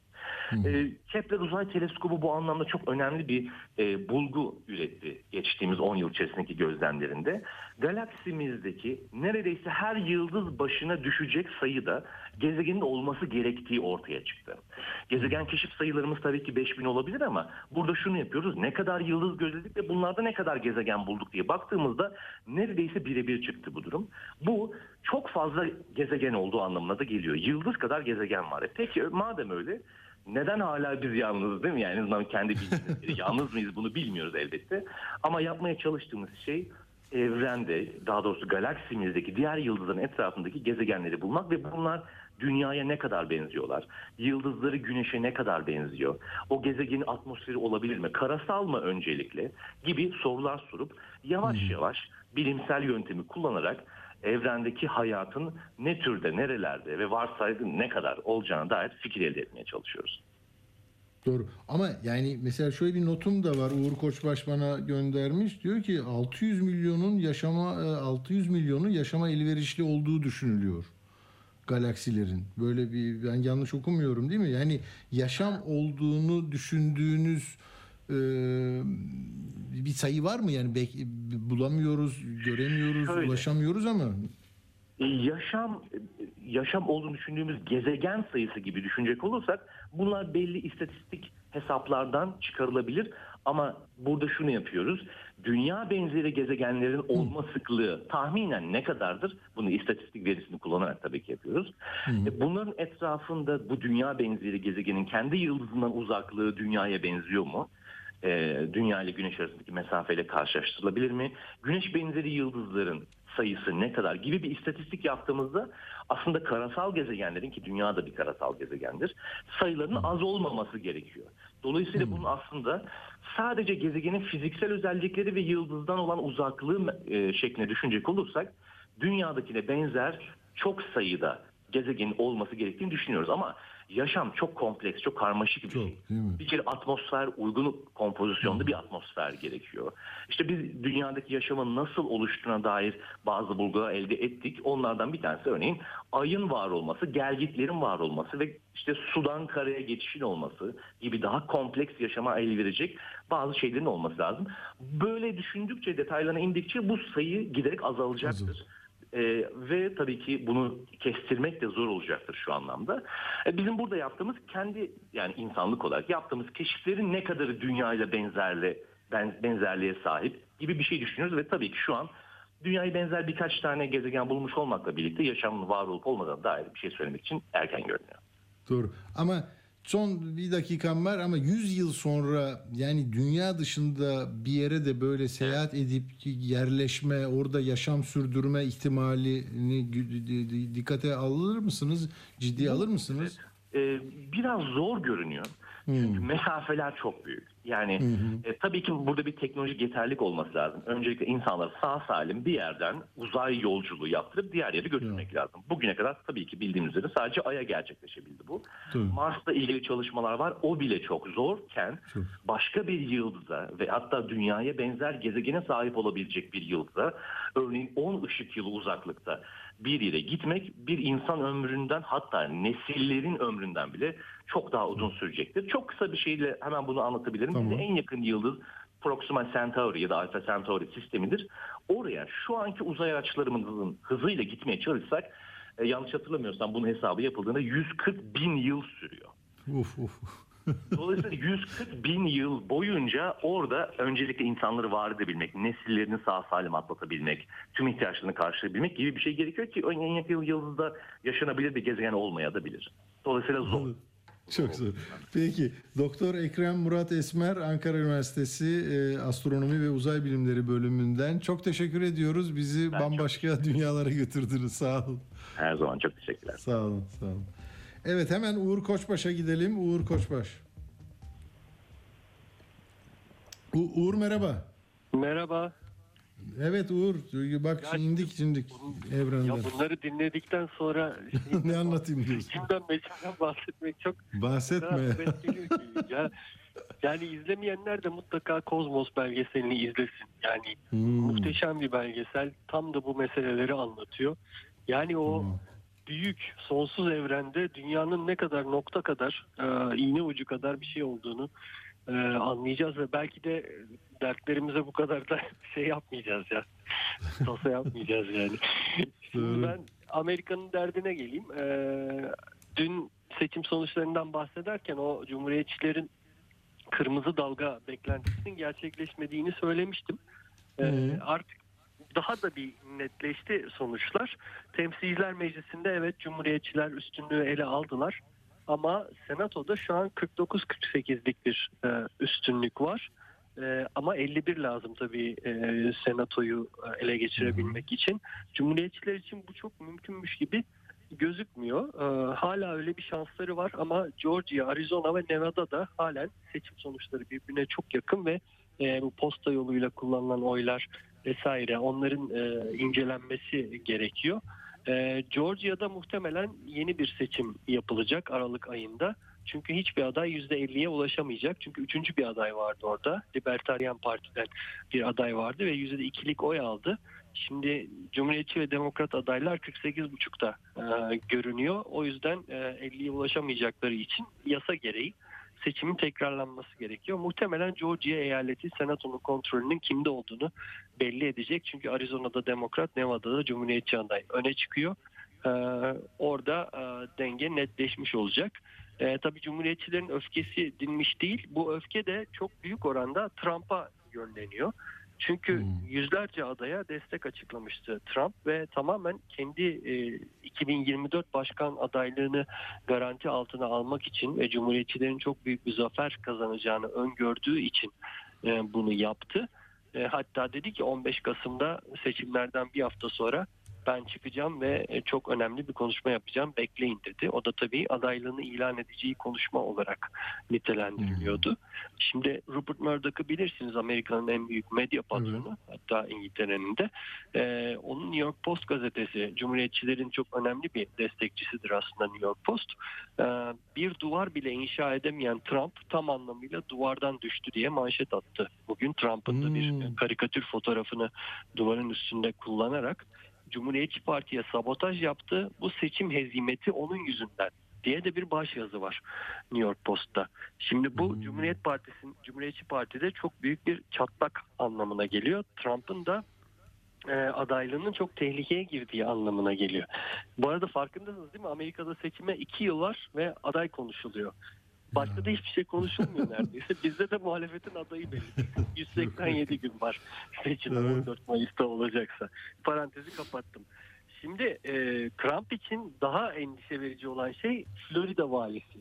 E, Kepler Uzay Teleskobu bu anlamda çok önemli bir e, bulgu üretti geçtiğimiz 10 yıl içerisindeki gözlemlerinde. Galaksimizdeki neredeyse her yıldız başına düşecek sayıda gezegenin olması gerektiği ortaya çıktı. Gezegen keşif sayılarımız tabii ki 5000 olabilir ama burada şunu yapıyoruz. Ne kadar yıldız gözledik ve bunlarda ne kadar gezegen bulduk diye baktığımızda neredeyse birebir çıktı bu durum. Bu çok fazla gezegen olduğu anlamına da geliyor. Yıldız kadar gezegen var. E peki madem öyle neden hala biz yalnızız değil mi? Yani kendi bildiğimiz *laughs* yalnız mıyız bunu bilmiyoruz elbette. Ama yapmaya çalıştığımız şey evrende daha doğrusu galaksimizdeki diğer yıldızların etrafındaki gezegenleri bulmak ve bunlar dünyaya ne kadar benziyorlar? Yıldızları güneşe ne kadar benziyor? O gezegenin atmosferi olabilir mi? Karasal mı öncelikle? Gibi sorular sorup yavaş yavaş bilimsel yöntemi kullanarak evrendeki hayatın ne türde, nerelerde ve varsaydı ne kadar olacağına dair fikir elde etmeye çalışıyoruz. Doğru. Ama yani mesela şöyle bir notum da var. Uğur Koçbaş bana göndermiş. Diyor ki 600 milyonun yaşama e, 600 milyonun yaşama elverişli olduğu düşünülüyor galaksilerin. Böyle bir ben yanlış okumuyorum değil mi? Yani yaşam olduğunu düşündüğünüz e, bir sayı var mı? Yani bek- bulamıyoruz, göremiyoruz, Şöyle. ulaşamıyoruz ama E, yaşam yaşam olduğunu düşündüğümüz gezegen sayısı gibi düşünecek olursak bunlar belli istatistik hesaplardan çıkarılabilir ama burada şunu yapıyoruz. Dünya benzeri gezegenlerin olma sıklığı tahminen ne kadardır? Bunu istatistik verisini kullanarak tabii ki yapıyoruz. E, Bunların etrafında bu dünya benzeri gezegenin kendi yıldızından uzaklığı dünyaya benziyor mu? E, dünya ile güneş arasındaki mesafeyle karşılaştırılabilir mi? Güneş benzeri yıldızların sayısı ne kadar gibi bir istatistik yaptığımızda aslında karasal gezegenlerin ki dünya da bir karasal gezegendir sayılarının az olmaması gerekiyor. Dolayısıyla bunun aslında sadece gezegenin fiziksel özellikleri ve yıldızdan olan uzaklığı e, şeklinde düşünecek olursak dünyadakine benzer çok sayıda gezegenin olması gerektiğini düşünüyoruz. Ama yaşam çok kompleks, çok karmaşık bir şey. Bir kere atmosfer uygun kompozisyonda bir atmosfer gerekiyor. İşte biz dünyadaki yaşamın nasıl oluştuğuna dair bazı bulgular elde ettik. Onlardan bir tanesi örneğin ayın var olması, gelgitlerin var olması ve işte sudan karaya geçişin olması gibi daha kompleks yaşama el verecek bazı şeylerin olması lazım. Böyle düşündükçe detaylarına indikçe bu sayı giderek azalacaktır. Ee, ve tabii ki bunu kestirmek de zor olacaktır şu anlamda. E, bizim burada yaptığımız kendi yani insanlık olarak yaptığımız keşiflerin ne kadarı dünyayla benzerle ben, benzerliğe sahip gibi bir şey düşünüyoruz ve tabii ki şu an dünyaya benzer birkaç tane gezegen bulmuş olmakla birlikte yaşamın var olup olmadığına dair bir şey söylemek için erken görünüyor. Doğru. Ama son bir dakikam var ama 100 yıl sonra yani dünya dışında bir yere de böyle seyahat edip yerleşme, orada yaşam sürdürme ihtimalini dikkate alır mısınız? Ciddiye alır mısınız? Ee, biraz zor görünüyor. Çünkü mesafeler çok büyük. Yani e, tabii ki burada bir teknolojik yeterlik olması lazım. Öncelikle insanları sağ salim bir yerden uzay yolculuğu yaptırıp diğer yere götürmek lazım. Bugüne kadar tabii ki bildiğimiz üzere sadece Ay'a gerçekleşebildi bu. Tabii. Mars'la ilgili çalışmalar var. O bile çok zorken başka bir yıldıza ve hatta dünyaya benzer gezegene sahip olabilecek bir yıldıza örneğin 10 ışık yılı uzaklıkta bir yere gitmek bir insan ömründen hatta nesillerin ömründen bile çok daha uzun sürecektir. Çok kısa bir şeyle hemen bunu anlatabilirim. Bize en yakın yıldız Proxima Centauri ya da Alpha Centauri sistemidir. Oraya şu anki uzay araçlarımızın hızıyla gitmeye çalışsak e, yanlış hatırlamıyorsam bunun hesabı yapıldığında 140 bin yıl sürüyor. Uf uf. Dolayısıyla 140 bin yıl boyunca orada öncelikle insanları var edebilmek, nesillerini sağ salim atlatabilmek, tüm ihtiyaçlarını karşılayabilmek gibi bir şey gerekiyor ki en yakın yıldızda yaşanabilir bir gezegen olmayabilir. Dolayısıyla zor. Çok zor. Peki Doktor Ekrem Murat Esmer Ankara Üniversitesi e, Astronomi ve Uzay Bilimleri bölümünden çok teşekkür ediyoruz. Bizi bambaşka dünyalara götürdünüz. Sağ olun. Her zaman çok teşekkürler. Sağ olun, sağ olun. Evet hemen Uğur Koçbaş'a gidelim. Uğur Koçbaş. U- Uğur merhaba. Merhaba. Evet Uğur bak Ya indik indik evrenden. Ya bunları dinledikten sonra *laughs* ne anlatayım diyorsun? içimden meçhulden *laughs* bahsetmek çok Bahsetme. Ya, yani izlemeyenler de mutlaka Kozmos belgeselini izlesin. Yani Hmm. muhteşem bir belgesel. Tam da bu meseleleri anlatıyor. Yani o Hmm. Büyük sonsuz evrende dünyanın ne kadar nokta kadar e, iğne ucu kadar bir şey olduğunu e, anlayacağız ve belki de dertlerimize bu kadar da *laughs* şey yapmayacağız ya. Tasa yapmayacağız yani. *laughs* Şimdi ben Amerika'nın derdine geleyim. Ee, dün seçim sonuçlarından bahsederken o cumhuriyetçilerin kırmızı dalga beklentisinin gerçekleşmediğini söylemiştim. Ee, artık daha da bir netleşti sonuçlar. Temsilciler Meclisi'nde evet Cumhuriyetçiler üstünlüğü ele aldılar. Ama Senato'da şu an 49-48'lik bir e, üstünlük var. E, ama 51 lazım tabii e, senatoyu e, ele geçirebilmek için. Cumhuriyetçiler için bu çok mümkünmüş gibi gözükmüyor. E, hala öyle bir şansları var ama Georgia, Arizona ve Nevada'da halen seçim sonuçları birbirine çok yakın ve e, bu posta yoluyla kullanılan oylar vesaire onların e, incelenmesi gerekiyor. E, Georgia'da muhtemelen yeni bir seçim yapılacak Aralık ayında. Çünkü hiçbir aday %50'ye ulaşamayacak. Çünkü üçüncü bir aday vardı orada. Libertaryen Parti'den bir aday vardı ve %2'lik oy aldı. Şimdi Cumhuriyetçi ve Demokrat adaylar 48,5'ta e, görünüyor. O yüzden e, 50'ye ulaşamayacakları için yasa gereği seçimin tekrarlanması gerekiyor. Muhtemelen Georgia eyaleti senatonun kontrolünün kimde olduğunu belli edecek. Çünkü Arizona'da Demokrat, Nevada'da Cumhuriyetçi aday öne çıkıyor. Ee, orada e, denge netleşmiş olacak. E, tabii Cumhuriyetçilerin öfkesi dinmiş değil. Bu öfke de çok büyük oranda Trump'a yönleniyor. Çünkü yüzlerce adaya destek açıklamıştı Trump ve tamamen kendi e, 2024 başkan adaylığını garanti altına almak için ve Cumhuriyetçilerin çok büyük bir zafer kazanacağını öngördüğü için e, bunu yaptı. E, hatta dedi ki 15 Kasım'da seçimlerden bir hafta sonra ben çıkacağım ve e, çok önemli bir konuşma yapacağım bekleyin dedi. O da tabii adaylığını ilan edeceği konuşma olarak nitelendiriliyordu. Şimdi Rupert Murdoch'ı bilirsiniz Amerika'nın en büyük medya patronu hatta İngiltere'nin de. Ee, onun New York Post gazetesi Cumhuriyetçilerin çok önemli bir destekçisidir aslında New York Post. Ee, bir duvar bile inşa edemeyen Trump tam anlamıyla duvardan düştü diye manşet attı. Bugün Trump'ın da bir karikatür fotoğrafını duvarın üstünde kullanarak Cumhuriyetçi Parti'ye sabotaj yaptı. Bu seçim hezimeti onun yüzünden diye de bir başyazı var New York Post'ta. Şimdi bu Cumhuriyet Partisi, Cumhuriyetçi Parti'de çok büyük bir çatlak anlamına geliyor. Trump'ın da e, adaylığının çok tehlikeye girdiği anlamına geliyor. Bu arada farkındasınız değil mi? Amerika'da seçime iki yıl var ve aday konuşuluyor. Başka da hiçbir şey konuşulmuyor neredeyse. *laughs* Bizde de muhalefetin adayı belli. *laughs* 187 gün var seçim 14 Mayıs'ta olacaksa. Parantezi kapattım. Şimdi e, Trump için daha endişe verici olan şey Florida valisi.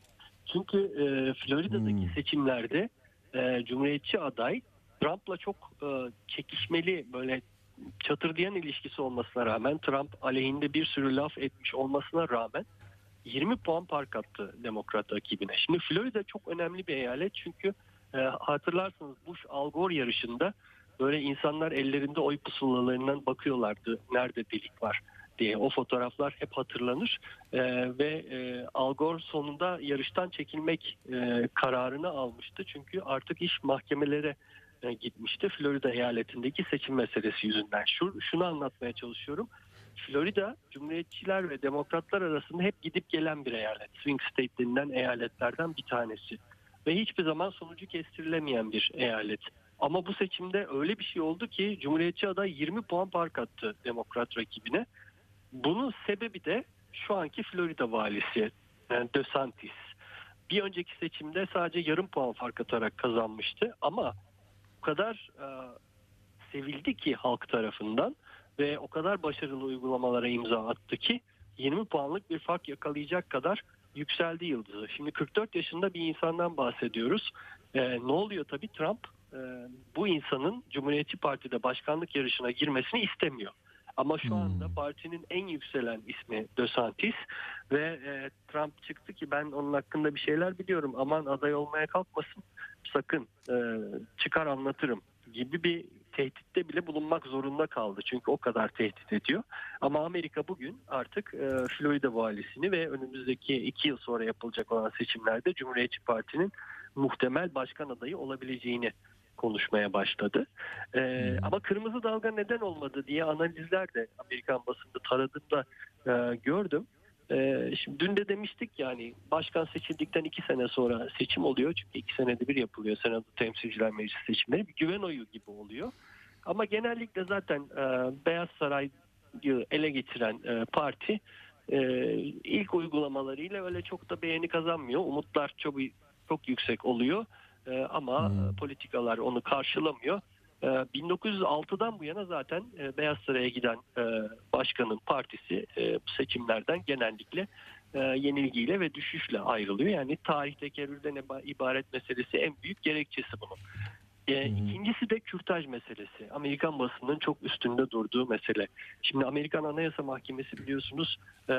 Çünkü e, Florida'daki seçimlerde e, Cumhuriyetçi aday Trump'la çok e, çekişmeli böyle çatırdayan ilişkisi olmasına rağmen Trump aleyhinde bir sürü laf etmiş olmasına rağmen 20 puan fark attı Demokrat rakibine. Şimdi Florida çok önemli bir eyalet çünkü e, hatırlarsınız Bush Al Gore yarışında böyle insanlar ellerinde oy pusulalarından bakıyorlardı nerede delik var diye. O fotoğraflar hep hatırlanır e, ve e, Al Gore sonunda yarıştan çekilmek e, kararını almıştı. Çünkü artık iş mahkemelere e, gitmişti Florida eyaletindeki seçim meselesi yüzünden. Şu, şunu anlatmaya çalışıyorum. Florida Cumhuriyetçiler ve Demokratlar arasında hep gidip gelen bir eyalet. Swing State denilen eyaletlerden bir tanesi. Ve hiçbir zaman sonucu kestirilemeyen bir eyalet. Ama bu seçimde öyle bir şey oldu ki Cumhuriyetçi aday 20 puan fark attı Demokrat rakibine. Bunun sebebi de şu anki Florida valisi yani DeSantis. Bir önceki seçimde sadece yarım puan fark atarak kazanmıştı ama o kadar e, sevildi ki halk tarafından ve o kadar başarılı uygulamalara imza attı ki 20 puanlık bir fark yakalayacak kadar yükseldi yıldızı. Şimdi 44 yaşında bir insandan bahsediyoruz. Ee, ne oluyor tabii Trump e, bu insanın Cumhuriyetçi Parti'de başkanlık yarışına girmesini istemiyor. Ama şu anda partinin en yükselen ismi DeSantis ve e, Trump çıktı ki ben onun hakkında bir şeyler biliyorum. Aman aday olmaya kalkmasın sakın e, çıkar anlatırım gibi bir tehditte bile bulunmak zorunda kaldı. Çünkü o kadar tehdit ediyor. Ama Amerika bugün artık e, Florida valisini ve önümüzdeki iki yıl sonra yapılacak olan seçimlerde Cumhuriyetçi Parti'nin muhtemel başkan adayı olabileceğini konuşmaya başladı. Ee, Ama kırmızı dalga neden olmadı diye analizler de Amerikan basında taradığımda e, gördüm. Ee, şimdi dün de demiştik yani başkan seçildikten iki sene sonra seçim oluyor. Çünkü iki senede bir yapılıyor Senado Temsilciler Meclisi seçimleri. Bir güven oyu gibi oluyor. Ama genellikle zaten e, Beyaz Saray'ı ele geçiren e, parti e, ilk uygulamalarıyla öyle çok da beğeni kazanmıyor. Umutlar çok çok yüksek oluyor. E, ama politikalar onu karşılamıyor. E, 1906'dan bu yana zaten e, Beyaz Saray'a giden e, başkanın partisi e, seçimlerden genellikle e, yenilgiyle ve düşüşle ayrılıyor. Yani tarih tekerrürden ibaret meselesi en büyük gerekçesi bunun. E, ikincisi de kürtaj meselesi. Amerikan basının çok üstünde durduğu mesele. Şimdi Amerikan Anayasa Mahkemesi biliyorsunuz e,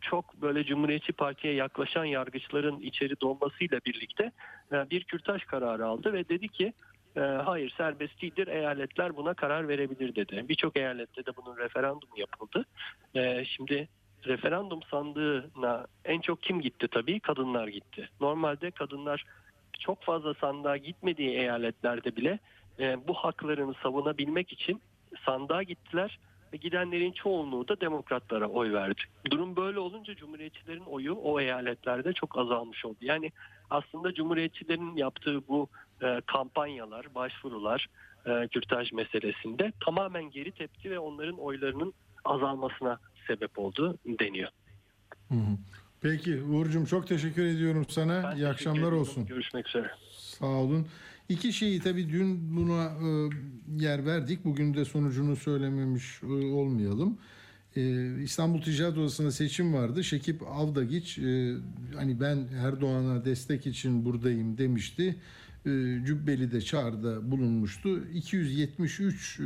çok böyle Cumhuriyetçi Parti'ye yaklaşan yargıçların içeri dolmasıyla birlikte e, bir kürtaj kararı aldı ve dedi ki e, hayır serbest değildir eyaletler buna karar verebilir dedi. Birçok eyalette de bunun referandumu yapıldı. E, şimdi referandum sandığına en çok kim gitti tabii? Kadınlar gitti. Normalde kadınlar çok fazla sandığa gitmediği eyaletlerde bile e, bu haklarını savunabilmek için sandığa gittiler ve gidenlerin çoğunluğu da demokratlara oy verdi. Durum böyle olunca cumhuriyetçilerin oyu o eyaletlerde çok azalmış oldu. Yani aslında cumhuriyetçilerin yaptığı bu e, kampanyalar, başvurular e, kürtaj meselesinde tamamen geri tepti ve onların oylarının azalmasına sebep oldu deniyor. Hı hı. Peki Uğur'cum çok teşekkür ediyorum sana. İyi akşamlar olsun. Görüşmek üzere. Sağ olun. İki şeyi tabii dün buna e, yer verdik. Bugün de sonucunu söylememiş e, olmayalım. E, İstanbul Ticaret Odası'nda seçim vardı. Şekip Avdagiç e, hani ben Erdoğan'a destek için buradayım demişti. E, Cübbeli'de çağrıda bulunmuştu. 273 e,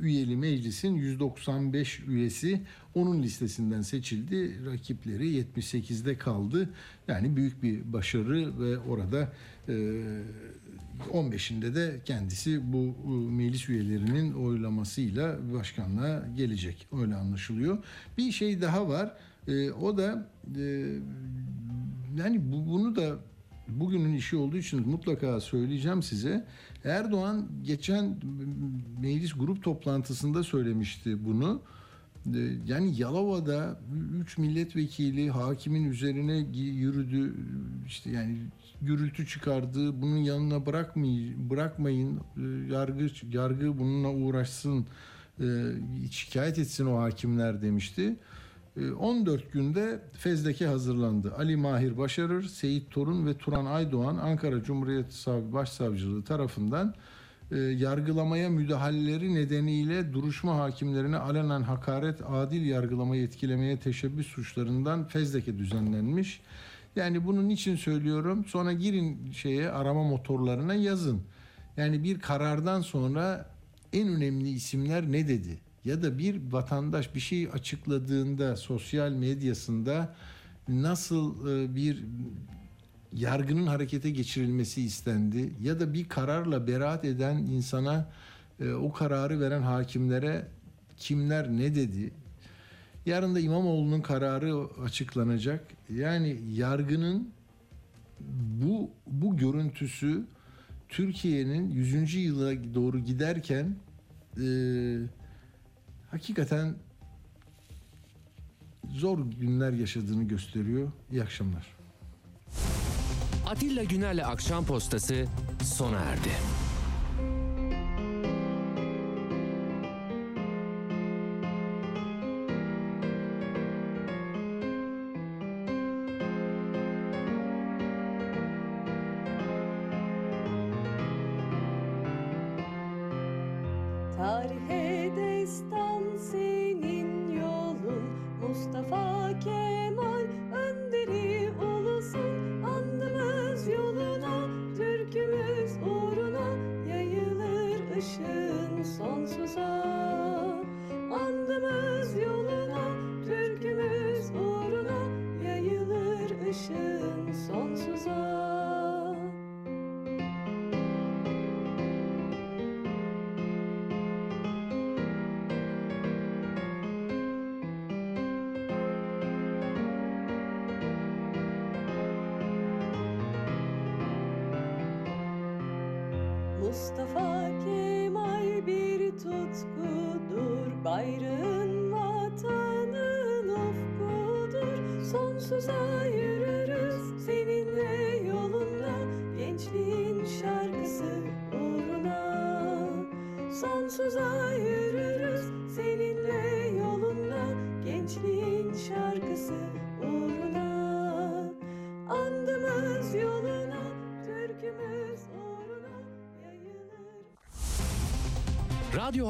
üyeli meclisin 195 üyesi onun listesinden seçildi. Rakipleri 78'de kaldı. Yani büyük bir başarı ve orada e, 15'inde de kendisi bu e, meclis üyelerinin oylamasıyla başkanlığa gelecek. Öyle anlaşılıyor. Bir şey daha var. E, o da e, yani bu, bunu da bugünün işi olduğu için mutlaka söyleyeceğim size. Erdoğan geçen meclis grup toplantısında söylemişti bunu. Yani Yalova'da 3 milletvekili hakimin üzerine yürüdü. işte yani gürültü çıkardı. Bunun yanına bırakmayın, bırakmayın. Yargı yargı bununla uğraşsın. Şikayet etsin o hakimler demişti. 14 günde fezleke hazırlandı. Ali Mahir Başarır, Seyit Torun ve Turan Aydoğan Ankara Cumhuriyet Başsavcılığı tarafından e, yargılamaya müdahaleleri nedeniyle duruşma hakimlerine alenen hakaret, adil yargılamayı etkilemeye teşebbüs suçlarından fezleke düzenlenmiş. Yani bunun için söylüyorum. Sonra girin şeye arama motorlarına yazın. Yani bir karardan sonra en önemli isimler ne dedi? Ya da bir vatandaş bir şey açıkladığında sosyal medyasında nasıl bir yargının harekete geçirilmesi istendi ya da bir kararla beraat eden insana e, o kararı veren hakimlere kimler ne dedi? Yarın da İmamoğlu'nun kararı açıklanacak. Yani yargının bu bu görüntüsü Türkiye'nin 100. yıla doğru giderken e, hakikaten zor günler yaşadığını gösteriyor. İyi akşamlar. Atilla Güner'le Akşam Postası sona erdi.